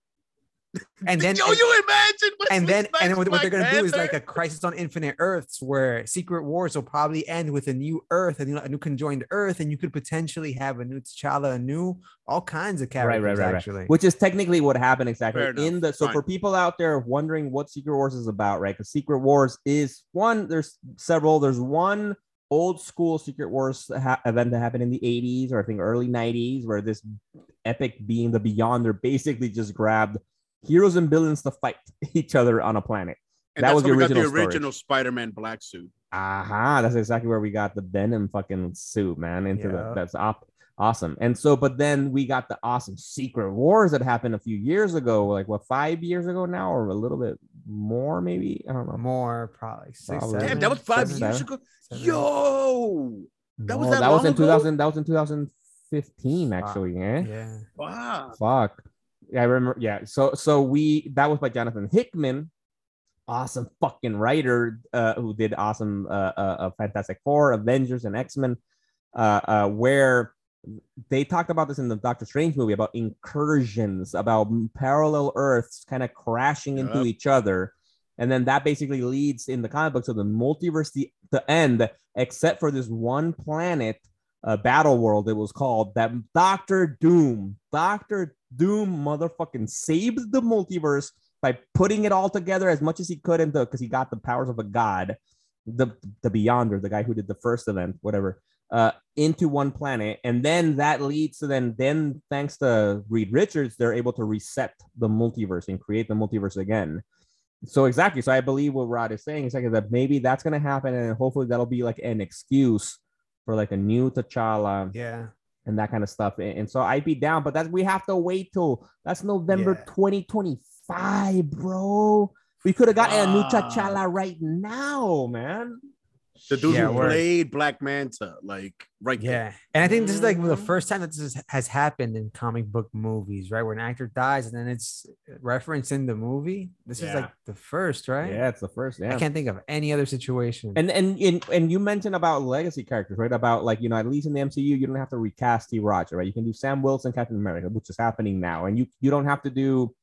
Panther. And *laughs* then Yo, and- you imagine? and then and Snipes, what, what they're gonna do is like a crisis on infinite earths where secret wars will probably end with a new earth a new, a new conjoined earth and you could potentially have a new t'challa a new all kinds of characters right, right, right. actually Which is technically what happened exactly in the. So Fine. for people out there wondering what Secret Wars is about, right? Because Secret Wars is one. There's several. There's one old school Secret Wars ha- event that happened in the 80s or I think early 90s, where this epic being the Beyonder basically just grabbed heroes and villains to fight *laughs* each other on a planet. And that was the we got the original story. original Spider-Man black suit. Aha, that's exactly where we got the Venom fucking suit, man. Into the that's op- awesome. And so, but then we got the awesome Secret Wars that happened a few years ago, like what five years ago now, or a little bit more, maybe. I don't know. more probably six, Probably. seven, Damn, that was five seven, years seven. ago. seven. Yo, that was No, that that was in ago? 2000. That was in 2015, actually. Eh? Yeah. yeah wow. Fuck. I remember. Yeah. So so we that was by Jonathan Hickman, awesome fucking writer uh, who did awesome uh, uh, Fantastic Four, Avengers, and X Men, uh, uh, where they talked about this in the Doctor Strange movie about incursions, about parallel Earths kind of crashing into each other. And then that basically leads in the comic books of the multiverse the, the end, except for this one planet uh, battle world it was called that Doctor Doom, Doctor Doom motherfucking saved the multiverse by putting it all together as much as he could into because he got the powers of a god, the the Beyonder, the guy who did the first event, whatever, uh, into one planet, and then that leads to then then thanks to Reed Richards, they're able to reset the multiverse and create the multiverse again. So exactly. So I believe what Rod is saying is like that maybe that's gonna happen, and hopefully that'll be like an excuse for like a new T'Challa yeah and that kind of stuff. And, and so I'd be down, but that we have to wait till that's November Yeah. 2025, bro. We could have gotten a new. T'Challa right now, man. The dude Yeah, who word. played Black Manta, like right there. yeah and i think this is like the Mhm. first time that this is, has happened in comic book movies right where an actor dies and then it's referenced in the movie this is like the first right Yeah, it's the first. Yeah. i can't think of any other situation And, and and and you mentioned about legacy characters, right? About like you know, at least in the MCU, you don't have to recast Steve Rogers, right? You can do Sam Wilson, Captain America, which is happening now, and you you don't have to do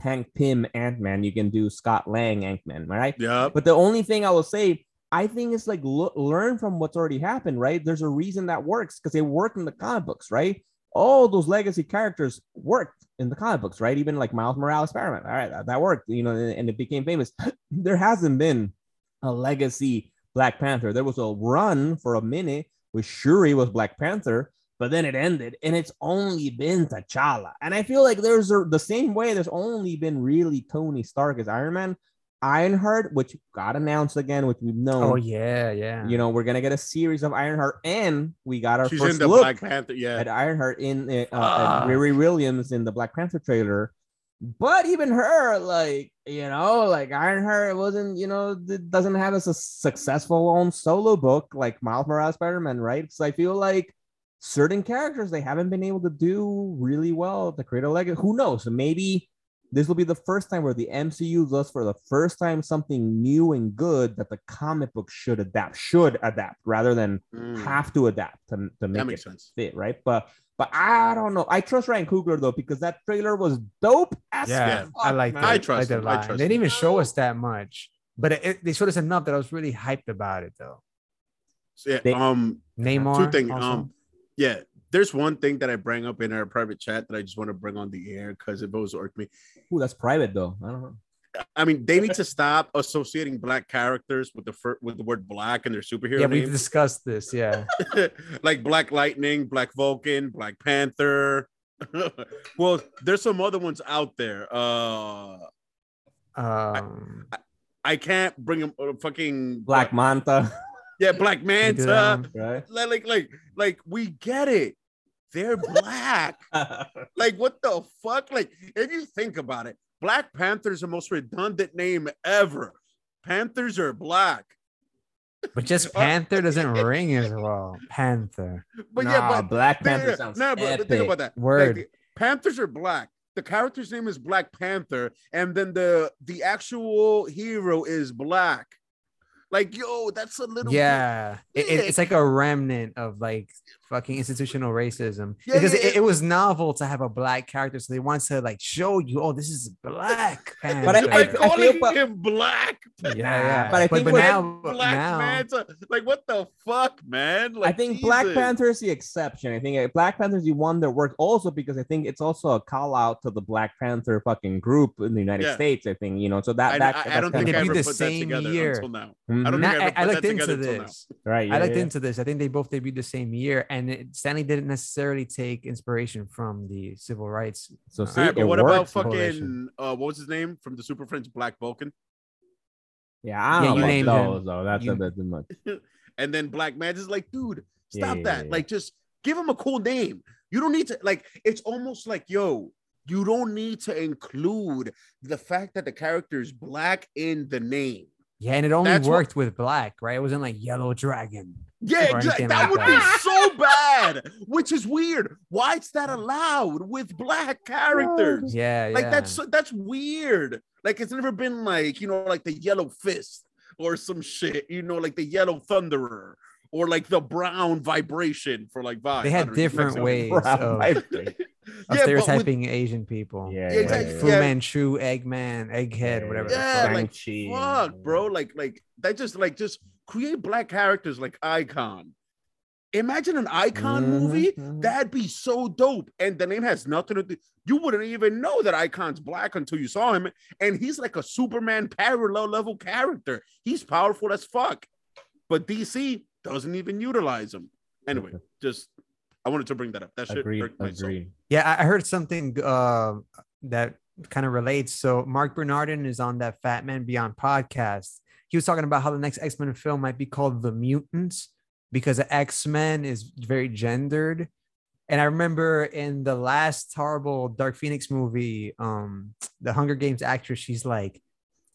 Hank Pym Ant Man. You can do Scott Lang Ant Man, right? Yeah. But the only thing I will say, I think it's like lo- learn from what's already happened, right? There's a reason that works because they work in the comic books, right? All those legacy characters worked in the comic books, right? Even like Miles Morales, Spider-Man, all right, that, that worked, you know, and, and it became famous. *clears throat* there hasn't been a legacy Black Panther. There was a run for a minute with Shuri was Black Panther, but then it ended, and it's only been T'Challa. And I feel like there's a, the same way. There's only been really Tony Stark as Iron Man. Ironheart, which got announced again, which we've known. oh yeah yeah You know, we're gonna get a series of Ironheart, and we got our She's first look Black Panther. Yeah. at Ironheart in uh, uh, Ah. at Riri Williams in the Black Panther trailer. But even her, like you know, like Ironheart wasn't, you know, it doesn't have a su- successful own solo book like Miles Morales Spider-Man, right? So I feel like certain characters they haven't been able to do really well to create a legacy. Who knows? Maybe this will be the first time where the MCU does for the first time something new and good that the comic book should adapt, should adapt rather than Mm, have to adapt to, to make it sense. fit, right? But but I don't know. I trust Ryan Coogler though because that trailer was dope. As yeah, fuck, I like that. I trust like that I trust They didn't even show us that much, but it, it- they showed us enough that I was really hyped about it though. So, yeah. They- um. Neymar. Two things. also. Um. Yeah. There's one thing that I bring up in our private chat that I just want to bring on the air because it was irked me. Ooh, that's private though. I don't know. I mean, they need to stop associating black characters with the fir- with the word black in their superhero yeah, we've discussed this. Yeah, *laughs* like Black Lightning, Black Vulcan, Black Panther. *laughs* well, there's some other ones out there. Uh um, I can't bring them uh, fucking Black Manta, Yeah, Black Manta. um, right? Like, like, like, like, we get it. They're black. *laughs* like, what the fuck? Like, if you think about it, Black Panther's is the most redundant name ever. Panthers are black. but just *laughs* Panther doesn't ring as well. Panther. But nah, yeah, but Black think- Panther sounds no, but epic. think about that. Like, Word. the Panthers are black. the character's name is Black Panther, and then the the actual hero is black. Like, yo, that's a little Yeah, it, it- it's like a remnant of like fucking institutional racism Yeah, because yeah, it, yeah. it was novel to have a black character, so they wanted to like show you, oh, this is Black *laughs* Panther. But I- They're I calling feel- but- him black. yeah, yeah. But I but, think but what- now, Black now, Manta. Like, what the fuck, man? Like, I think Black Panther is the exception. I think uh, Black Panther is the one that worked also because I think it's also a call out to the Black Panther fucking group in the United Yeah. States. I think you know, so that I, that I- I don't think I They ever be put the that same together year. until now. Mhm. I don't think I I, I looked into together until now. this. right. Yeah, I looked yeah. into this. I think they both debuted the same year, and it, Stan Lee didn't necessarily take inspiration from the civil rights. So see, All right, but what about fucking uh, what was his name from the Super Friends, Black Vulcan, Yeah, I don't you know named about him. those though. That's You- a bit too much. *laughs* and then Black Manta's like, dude, stop yeah, that. yeah. Like, just give him a cool name. You don't need to like. It's almost like, yo, you don't need to include the fact that the character is black in the name. Yeah, and it only That's what- worked with black, right? It wasn't like Yellow Dragon. Yeah, exactly. That like would that. be *laughs* so bad, which is weird. Why is that allowed with black *laughs* characters? Yeah, Like yeah. that's that's weird. Like it's never been like you know like the yellow fist or some shit. You know like the yellow thunderer or like the brown vibration for like vibes. they had don't know, different ways of, of Yeah, but with- stereotyping Asian people. Yeah, Yeah, like exactly. Fu Yeah. Manchu, Eggman, Egghead, whatever. Yeah, like Shang-Chi. fuck, bro. Like like that just like just create black characters like Icon. Imagine an Icon Mhm, movie. That'd be so dope. And the name has nothing to do. You wouldn't even know that Icon's black until you saw him. And he's like a Superman parallel level character. He's powerful as fuck. But DC doesn't even utilize him. Anyway, just I wanted to bring that up. That shit Agreed. hurt my soul. Yeah, I I heard something uh, that kind of relates. So Mark Bernardin is on that Fatman Beyond podcast. He was talking about how the next X Men film might be called The Mutants because X Men is very gendered. And I remember in the last horrible Dark Phoenix movie, um, the Hunger Games actress, she's like,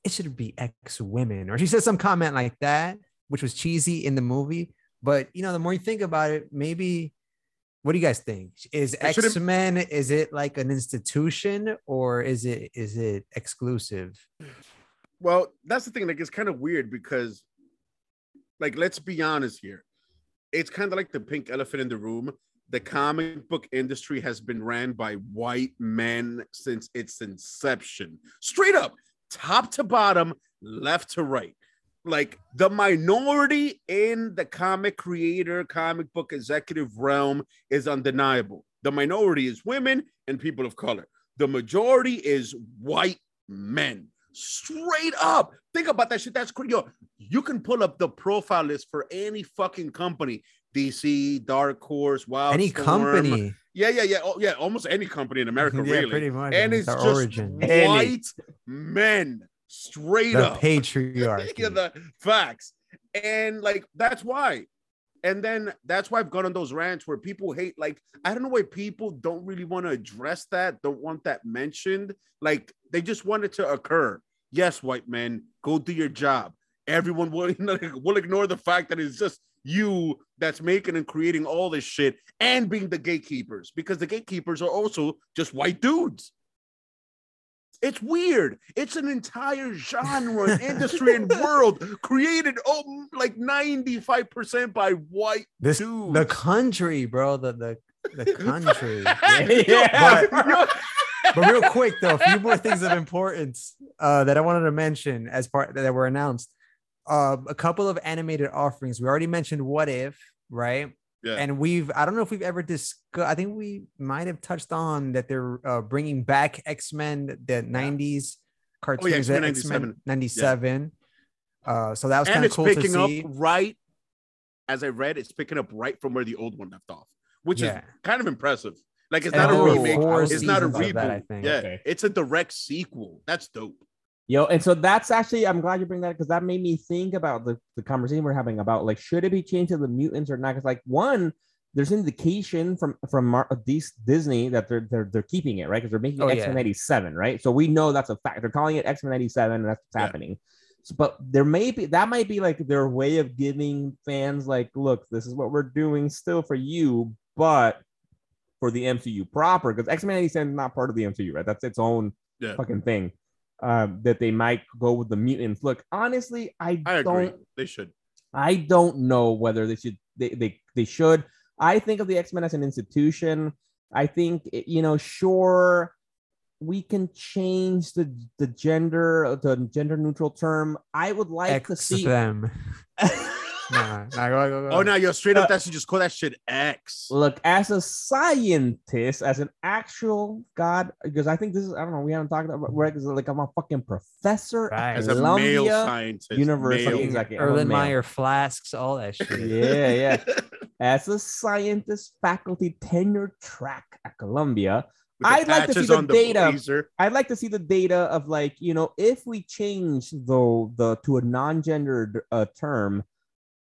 it should be X women, or she said some comment like that, which was cheesy in the movie. But you know, the more you think about it, maybe what do you guys think? Is X Men is it like an institution or is it is it exclusive? Well, that's the thing. Like, it's kind of weird because, like, let's be honest here. It's kind of like the pink elephant in the room. The comic book industry has been ran by white men since its inception. Straight up, top to bottom, left to right. Like the minority in the comic creator, comic book executive realm is undeniable. The minority is women and people of color. The majority is white men. Straight up. Think about that shit. That's crazy. Yo, you can pull up the profile list for any fucking company. DC, Dark Horse, Wild Any Storm. company. Yeah, yeah, yeah. Oh, yeah, almost any company in America, *laughs* yeah, really. pretty much. and it's just origin. white men. Straight The up. *laughs* patriarchy. yeah, the facts. And like that's why. And then that's why I've gone on those rants where people hate, like, I don't know why people don't really want to address that, don't want that mentioned. Like, they just want it to occur. Yes, white men, go do your job. Everyone will, *laughs* will ignore the fact that it's just you that's making and creating all this shit and being the gatekeepers because the gatekeepers are also just white dudes. It's weird. It's an entire genre, *laughs* industry, and world created oh, like 95% by white This dudes. the country, bro. The the the *laughs* country. *laughs* Yeah. But- but real quick though, a few more things of importance uh, that I wanted to mention as part that were announced. Uh, a couple of animated offerings. We already mentioned What If, right? Yeah. And we've I don't know if we've ever discussed. I think we might have touched on that they're uh, bringing back X Men, the '90s cartoons, X-Men that 97. '97. Uh, so that was kind of it's cool picking to up right as I read, it's picking up right from where the old one left off, which Yeah. is kind of impressive. Like it's And not a remake, it's not a seasons of that, I reboot. think. Yeah, Okay. it's a direct sequel. That's dope. Yo, and so that's actually I'm glad you bring that because that made me think about the, the conversation we're having about like should it be changed to the mutants or not? Because like one, there's indication from from Mar- Dis- Disney that they're they're they're keeping it right because they're making Oh, X Men yeah. '87 right, so we know that's a fact. They're calling it X Men '87, and that's what's Yeah. happening. So, but there may be that might be like their way of giving fans like, look, this is what we're doing still for you, but for the MCU proper because X Men 87 is not part of the MCU, right? That's its own Yeah. fucking thing. Um, that they might go with the mutants. Look, honestly, I, I don't They should. I don't know whether they should they they, they should. I think of the X-Men as an institution. I think you know, sure we can change the the gender the gender neutral term. I would like to see them. *laughs* Nah, nah, go, go, go. Oh, now yo, straight up, Uh, that should just call that shit X. look as a scientist, as an actual god, because I think this is I don't know, we haven't talked about where because like I'm a fucking professor Right. at As a male Columbia scientist, University. male. Exactly. I'm a male. Erlenmeyer flasks, all that shit. Yeah, yeah. as a scientist faculty tenure track at Columbia, I'd like to see patches the data. blazer. I'd like to see the data of like, you know, if we change the the to a non-gendered uh, term,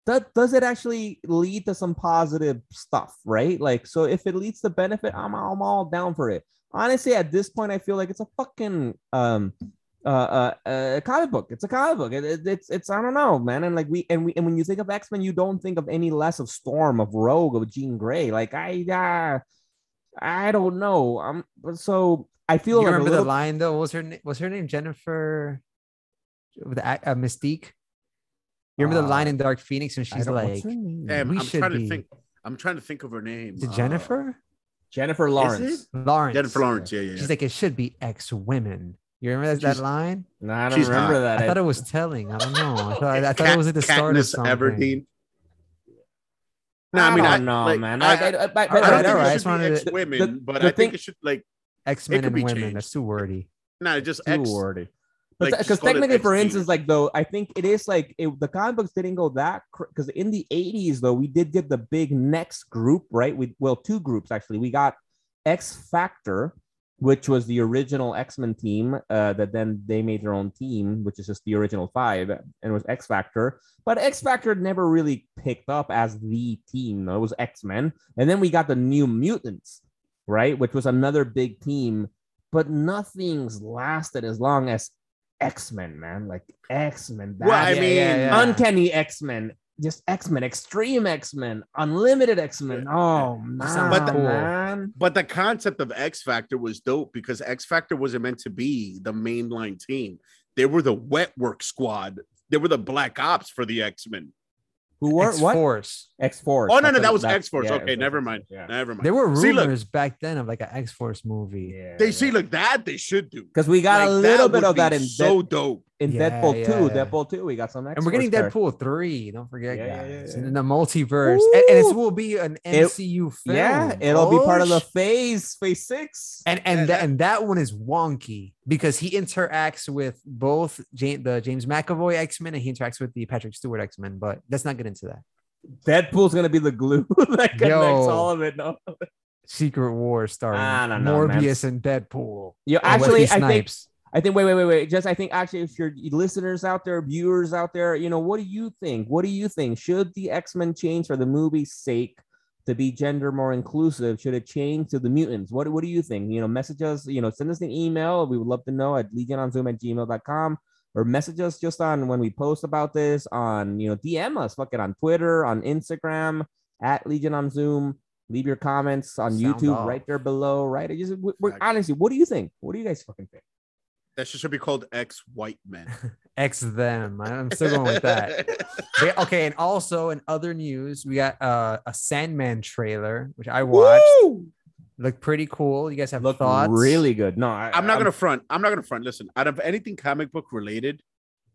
that does it actually lead to some positive stuff, right? Like, so if it leads to benefit, I'm I'm all down for it. Honestly, at this point, I feel like it's a fucking um uh, uh, uh comic book. It's a comic book. It, it- it's it's I don't know, man. And like we and we and when you think of X Men, you don't think of any less of Storm, of Rogue, of Jean Grey. Like I uh, I don't know. Um, so I feel you like remember little- the line though? What was her was her name Jennifer with the uh, Mystique? You remember the line Uh, in Dark Phoenix when she's don't- what's like, her name? Damn, We I'm should trying to think. I'm trying to think of her name. "Is it Uh, Jennifer Jennifer Lawrence. Lawrence?" Jennifer Lawrence. Yeah, yeah. yeah. She's like, "It should be ex women." You remember that, that line? No, I don't She's remember hot. that. I thought it was telling. I don't know. I thought, I thought Kat- it was at the start of Katniss something. Everdeen. No, I, I mean, I don't know, like, man. I, Like, I, I, I, I, I don't think alright, I it should be to- ex-women, but I think it should like X Men and women. changed. That's too wordy. nah, just too X. wordy. Like, Because just technically, for instance, like though, I think it is like it, the comic books didn't go that because in the '80s though, we did get the big next group, right? We well, two groups actually. We got X Factor, which was the original X Men team. Uh, that then they made their own team, which is just the original five, and it was X Factor. But X Factor never really picked up as the team. though. It was X Men, and then we got the New Mutants, right? Which was another big team but nothing's lasted as long as X Men, man. Like X Men. Well, I Yeah, mean, yeah, yeah. uncanny X Men, just X Men, Extreme X Men, Unlimited X Men. Oh man, But the- man. But the concept of X Factor was dope because X Factor wasn't meant to be the mainline team. They were the wet work squad. They were the black ops for the X Men. Who were X what? Force. X Force. Oh no, no, that was X Force. yeah, Okay, was never mind. Yeah. Never mind. There were See, rumors look, back then of like an X Force movie. Yeah, they yeah. see, like that they should do. because we got a Like, that little bit of that in so Dead- dope. In Yeah, Deadpool yeah, two. yeah. Deadpool two, we got some. X And we're getting Deadpool 3. Don't forget, Yeah, guys. yeah, yeah, yeah. in the multiverse. And, and it will be an It- MCU film. Yeah, it'll be part of the Oh, phase, phase six. And and that and that one is wonky because he interacts with both James, the James McAvoy X Men and he interacts with the Patrick Stewart X Men. But let's not get into that. Deadpool's gonna be the glue *laughs* that connects Yo. all of it. No, Secret War starring know, man. Morbius and Deadpool. you and actually, I think Snipes. I think wait, wait, wait, wait. Just I think actually, if you're listeners out there, viewers out there, you know, what do you think? What do you think? Should the X Men change for the movie's sake to be gender more inclusive? Should it change to the mutants? What What do you think? You know, message us. You know, send us an email. We would love to know at legiononzoom at gmail.com or message us just on when we post about this on you know DM us, fuck it on Twitter, on Instagram at Legion on Zoom. Leave your comments on Sound YouTube off. right there below. Right? I just we- we're, honestly, what do you think? What do you guys fucking think? That shit should be called ex white Men. *laughs* ex them. I'm still going with that. *laughs* They- okay, and also in other news, we got uh, a Sandman trailer, which I watched. Woo! Looked pretty cool. You guys have Look thoughts? really good. No, I, I'm not gonna front. I'm not gonna front. Listen, out of anything comic book related,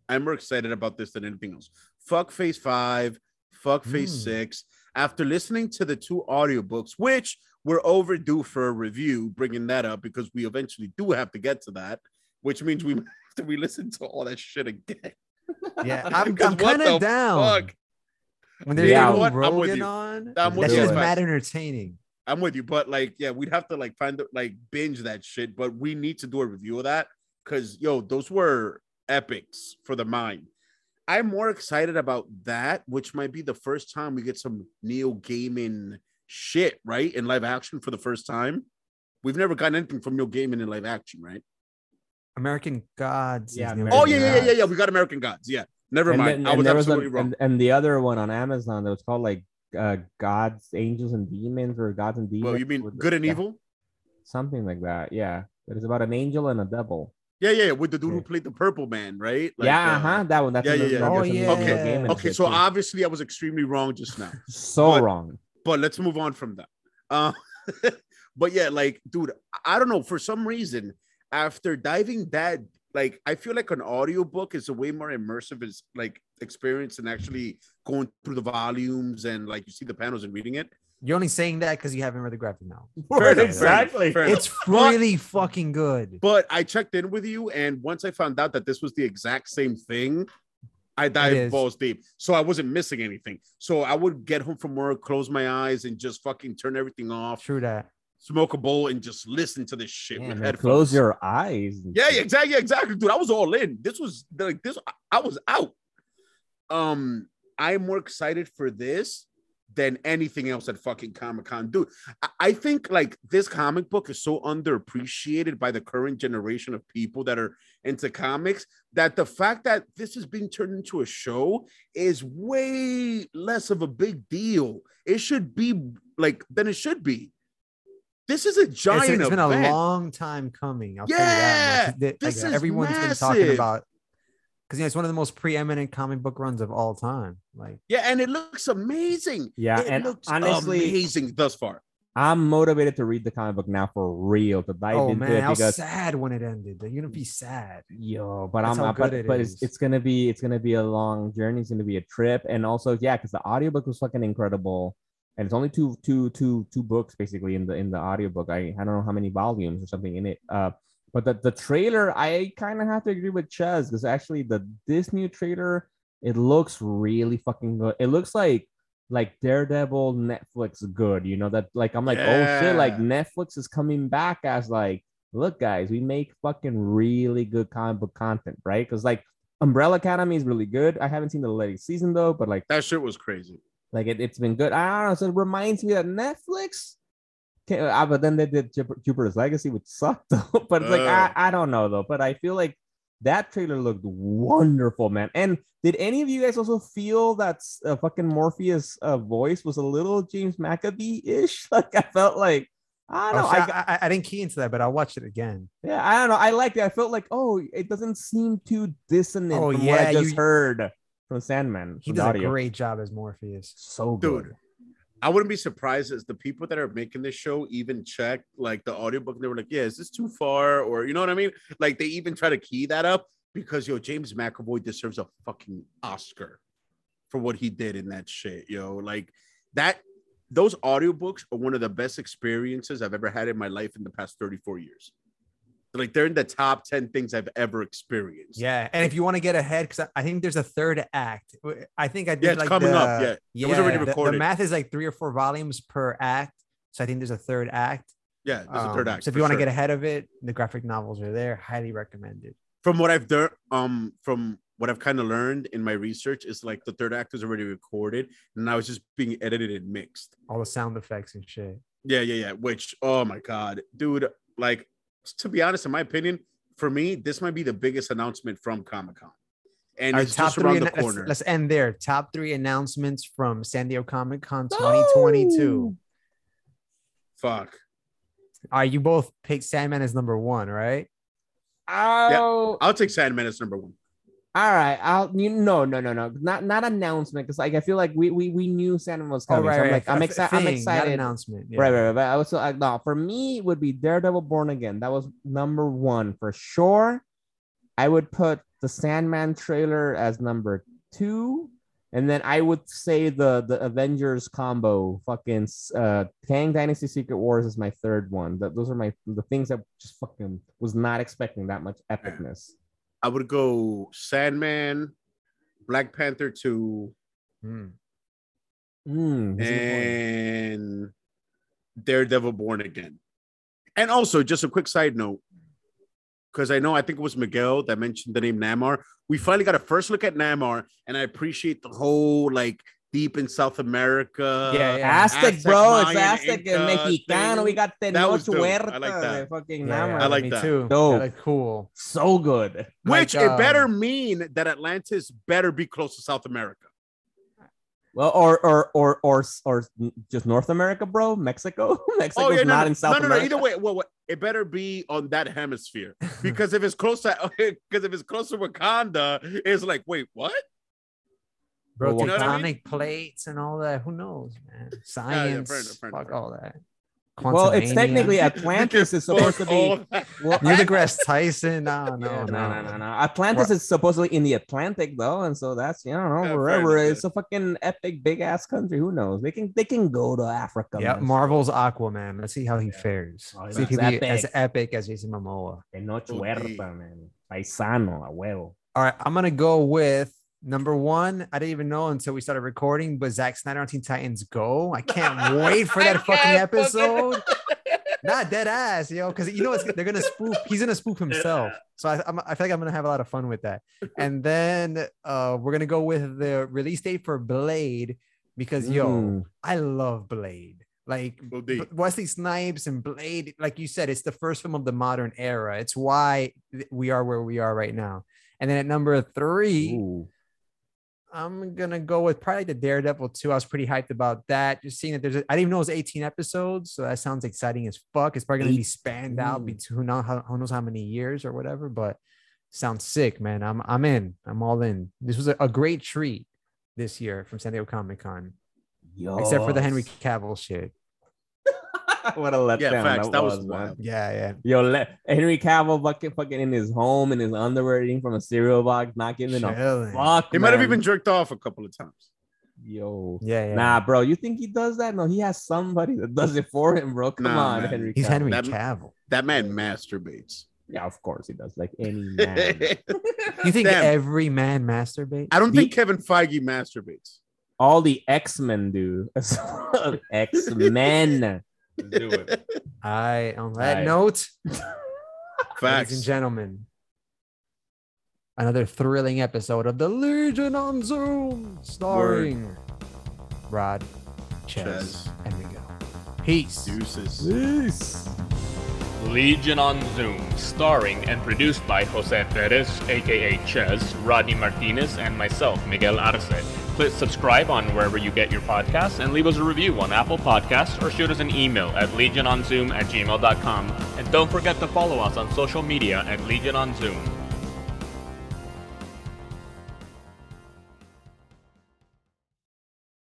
I'm more excited about this than anything else. Fuck Phase Five. Fuck Phase Mm. Six. After listening to the two audiobooks, which we're overdue for a review, bringing that up because we eventually do have to get to that, which means we *laughs* have to re-listen to all that shit again. *laughs* Yeah, *laughs* I'm, I'm kind of down. fuck? When there's Yeah. what? I'm with you. on, I'm with that you. Yes. mad entertaining. I'm with you, but like, yeah, we'd have to like find the like binge that shit, but we need to do a review of that because yo, those were epics for the mind. I'm more excited about that, which might be the first time we get some Neil Gaiman shit, right? In live action for the first time. We've never gotten anything from Neil Gaiman in live action, right? American Gods. Yeah, American Oh, yeah, yeah, yeah, yeah, yeah. We got American Gods. Yeah. Never and mind. then- I and was there was absolutely a- wrong. And, and the other one on Amazon that was called like uh, gods, angels, and demons, or gods and demons. Well, you mean with- good and yeah, evil? Something like that. Yeah, it is about an angel and a devil. Yeah, yeah, yeah. With the dude who played the Purple Man, right? Like, yeah, uh, uh huh. That one. That's yeah, the- yeah, yeah. Oh, yeah. Okay, Okay, so too. obviously I was extremely wrong just now. *laughs* so but- wrong. but let's move on from that. Uh, *laughs* but yeah, like, dude, I don't know. For some reason, after diving that, like, I feel like an audiobook is a way more immersive is like experience than actually going through the volumes and like you see the panels and reading it. You're only saying that because you haven't read the graphic novel. Fair enough, fair enough, exactly. fair enough. It's really fucking good. But I checked in with you, and once I found out that this was the exact same thing, I dived is. balls deep. So I wasn't missing anything. So I would get home from work, close my eyes, and just fucking turn everything off, True that. Smoke a bowl, and just listen to this shit Yeah, with headphones. close your eyes. Yeah, yeah, exactly, exactly, dude. I was all in. This was like this. I was out. Um, I'm more excited for this than anything else at fucking Comic Con, dude. I, I think like this comic book is so underappreciated by the current generation of people that are into comics that the fact that this is being turned into a show is way less of a big deal. It should be like than it should be. This is a It's, giant. it's been a long time coming. I'll Yeah, tell you that much. That- this like, is everyone's been talking massive. about because you know it's one of the most preeminent comic book runs of all time. Like Yeah, and it looks amazing. Yeah, it and looks honestly- amazing thus far. I'm motivated to read the comic book now for real to dive oh into man, it I was sad when it ended. You're gonna be sad. yo, but That's I'm how uh, but, it but it's, it's gonna be it's gonna be a long journey. It's gonna be a trip, and also yeah, because the audiobook was fucking incredible, and it's only two two two two books basically in the in the audiobook. I I don't know how many volumes or something in it. Uh, but the the trailer, I kind of have to agree with Chaz because actually the this new trailer it looks really fucking good. It looks like like Daredevil Netflix good, you know that like I'm like oh shit like Netflix is coming back as like look guys we make fucking really good comic book content right because like Umbrella Academy is really good. I haven't seen the latest season though, but like That shit was crazy. Like it, it's been good. I don't know. So it reminds me that Netflix. Uh, but then they did Jupiter's Legacy, which *laughs* sucked though. but it's like I, I don't know though. But I feel like that trailer looked wonderful, man. And did any of you guys also feel that uh, fucking Morpheus' uh, voice was a little James McAvoy ish? *laughs* Like I felt like I don't know. Oh, I, I, I, I didn't key into that, but I'll watch it again. yeah, I don't know. I liked it. I felt like oh, it doesn't seem too dissonant Oh, from what I just you- heard from Sandman. He from the does a great job as Morpheus. so good. Dude, I wouldn't be surprised as the people that are making this show even check like the audiobook and they were like, yeah, is this too far? Or you know what I mean? Like they even try to key that up because yo, James McAvoy deserves a fucking Oscar for what he did in that shit, yo. Like that those audiobooks are one of the best experiences I've ever had in my life in the past 34 years. Like they're in the top 10 things I've ever experienced. Yeah, and if you want to get ahead, because I, I think there's a third act. I think I did Yeah, it's like coming the, up, yeah. yeah. was already the- The, math is like three or four volumes per act, so I think there's a third act. Yeah, there's a third Um, act. So if you want to sure. get ahead of it, the graphic novels are there. Highly recommended. from what I've done, um, from what I've kind of learned in my research is like the third act was already recorded, and now it's just being edited and mixed. All the sound effects and shit. Yeah, yeah, yeah. Which, oh my god, dude! Like, to be honest, in my opinion, for me, this might be the biggest announcement from Comic Con, and Our it's just around the annou- let's- corner. Let's, end there. Top three announcements from San Diego Comic Con 2022. Fuck. All right, you both picked Sandman as number one, right? Oh, I'll take Sandman as number one. All right. I'll you no no no no not not announcement because like I feel like we we we knew Sandman was coming. so I'm like I'm F- excited. I'm thing, not excited. announcement. Yeah. Right, right, right. But I was so like, no, for me, it would be Daredevil Born Again. That was number one for sure. I would put the Sandman trailer as number two. And then I would say the the Avengers combo, fucking uh Kang Dynasty Secret Wars is my third one. That those are my the things that just fucking was not expecting that much epicness. I would go Sandman, Black Panther two, Hmm. Mm, this is important. and Daredevil Born Again. And also, just a quick side note, because I know I think it was Miguel that mentioned the name Namor. We finally got a first look at Namor, and I appreciate the whole like deep in South America. Yeah, yeah. Aztec, Aztec, bro. It's Mayan, Aztec and Inca Mexicano. thing. We got That Tenoch was. I like that. Fucking Yeah, yeah, I like me that. too. Dope. Yeah, like, cool. So good. Which Like, it better um, mean that Atlantis better be close to South America. Well, or or or or or just North America, bro. Mexico. *laughs* Mexico's Oh yeah, no, not no, in South America. no, no, no. Either way, well, what- it better be on that hemisphere *laughs* because if it's close to, *laughs* because if it's close to Wakanda, it's like, wait, what? Bro, you know what I tectonic mean? plates and all that. Who knows, man? *laughs* yeah, Science, fair enough, fair enough, fuck fair all that. Well, it's technically *laughs* Atlantis is supposed to All be. that- Well, *laughs* Neil deGrasse Tyson. No, no, no, no, no, no, no, no. Atlantis is supposedly in the Atlantic though, and so that's you know Yeah, wherever enough, it's a fucking epic big ass country. Who knows? They can they can go to Africa. Yeah, man. Marvel's Aquaman. Let's see how he fares. Oh, see if he that's be as epic. epic as Jason Momoa. Tenoch Oh, Huerta, gee. man. Paisano, a huevo. All right, I'm gonna go with number one. I didn't even know until we started recording, but Zack Snyder on Teen Titans Go. I can't *laughs* wait for that fucking *laughs* episode. Not dead ass, yo, because you know it's, they're gonna spoof. He's gonna spoof himself. So I, I'm, I feel like I'm gonna have a lot of fun with that. And then uh, we're gonna go with the release date for Blade because yo. I love Blade. Like Wesley Snipes and Blade, like you said, it's the first film of the modern era. It's why we are where we are right now. And then at number three, Ooh. I'm gonna go with probably the Daredevil 2. I was pretty hyped about that. Just seeing that there's, a, I didn't even know it was 18 episodes, so that sounds exciting as fuck. It's probably gonna be spanned out between who, know, how, who knows how many years or whatever, but sounds sick, man. I'm I'm in. I'm all in. This was a, a great treat this year from San Diego Comic Con, except for the Henry Cavill shit. What a letdown Yeah, facts. That was man. wild. Yeah, yeah. Yo, le- Henry Cavill fucking fucking in his home in his underwear eating from a cereal box, not giving a fuck. He might have even jerked off a couple of times. Yo. Yeah, yeah. Nah, bro, you think he does that? No, he has somebody that does it for him, bro. Come Nah, on, man. Henry. He's Cavill. Henry That- Cavill. That man masturbates. Yeah, of course he does. Like any *laughs* man. You think Damn. every man masturbates? I don't The- think Kevin Feige masturbates. All the X Men do. *laughs* X Men do it. I on that Aye. note, *laughs* ladies and gentlemen, another thrilling episode of the Legion on Zoom, starring Rod, Ches, Ches. and Miguel. Peace. Deuces. Peace. Legion on Zoom, starring and produced by Jose Perez, aka Ches, Rodney Martinez, and myself, Miguel Arce. Click subscribe on wherever you get your podcasts and leave us a review on Apple Podcasts or shoot us an email at legiononzoom at gmail.com. And don't forget to follow us on social media at Legion on Zoom.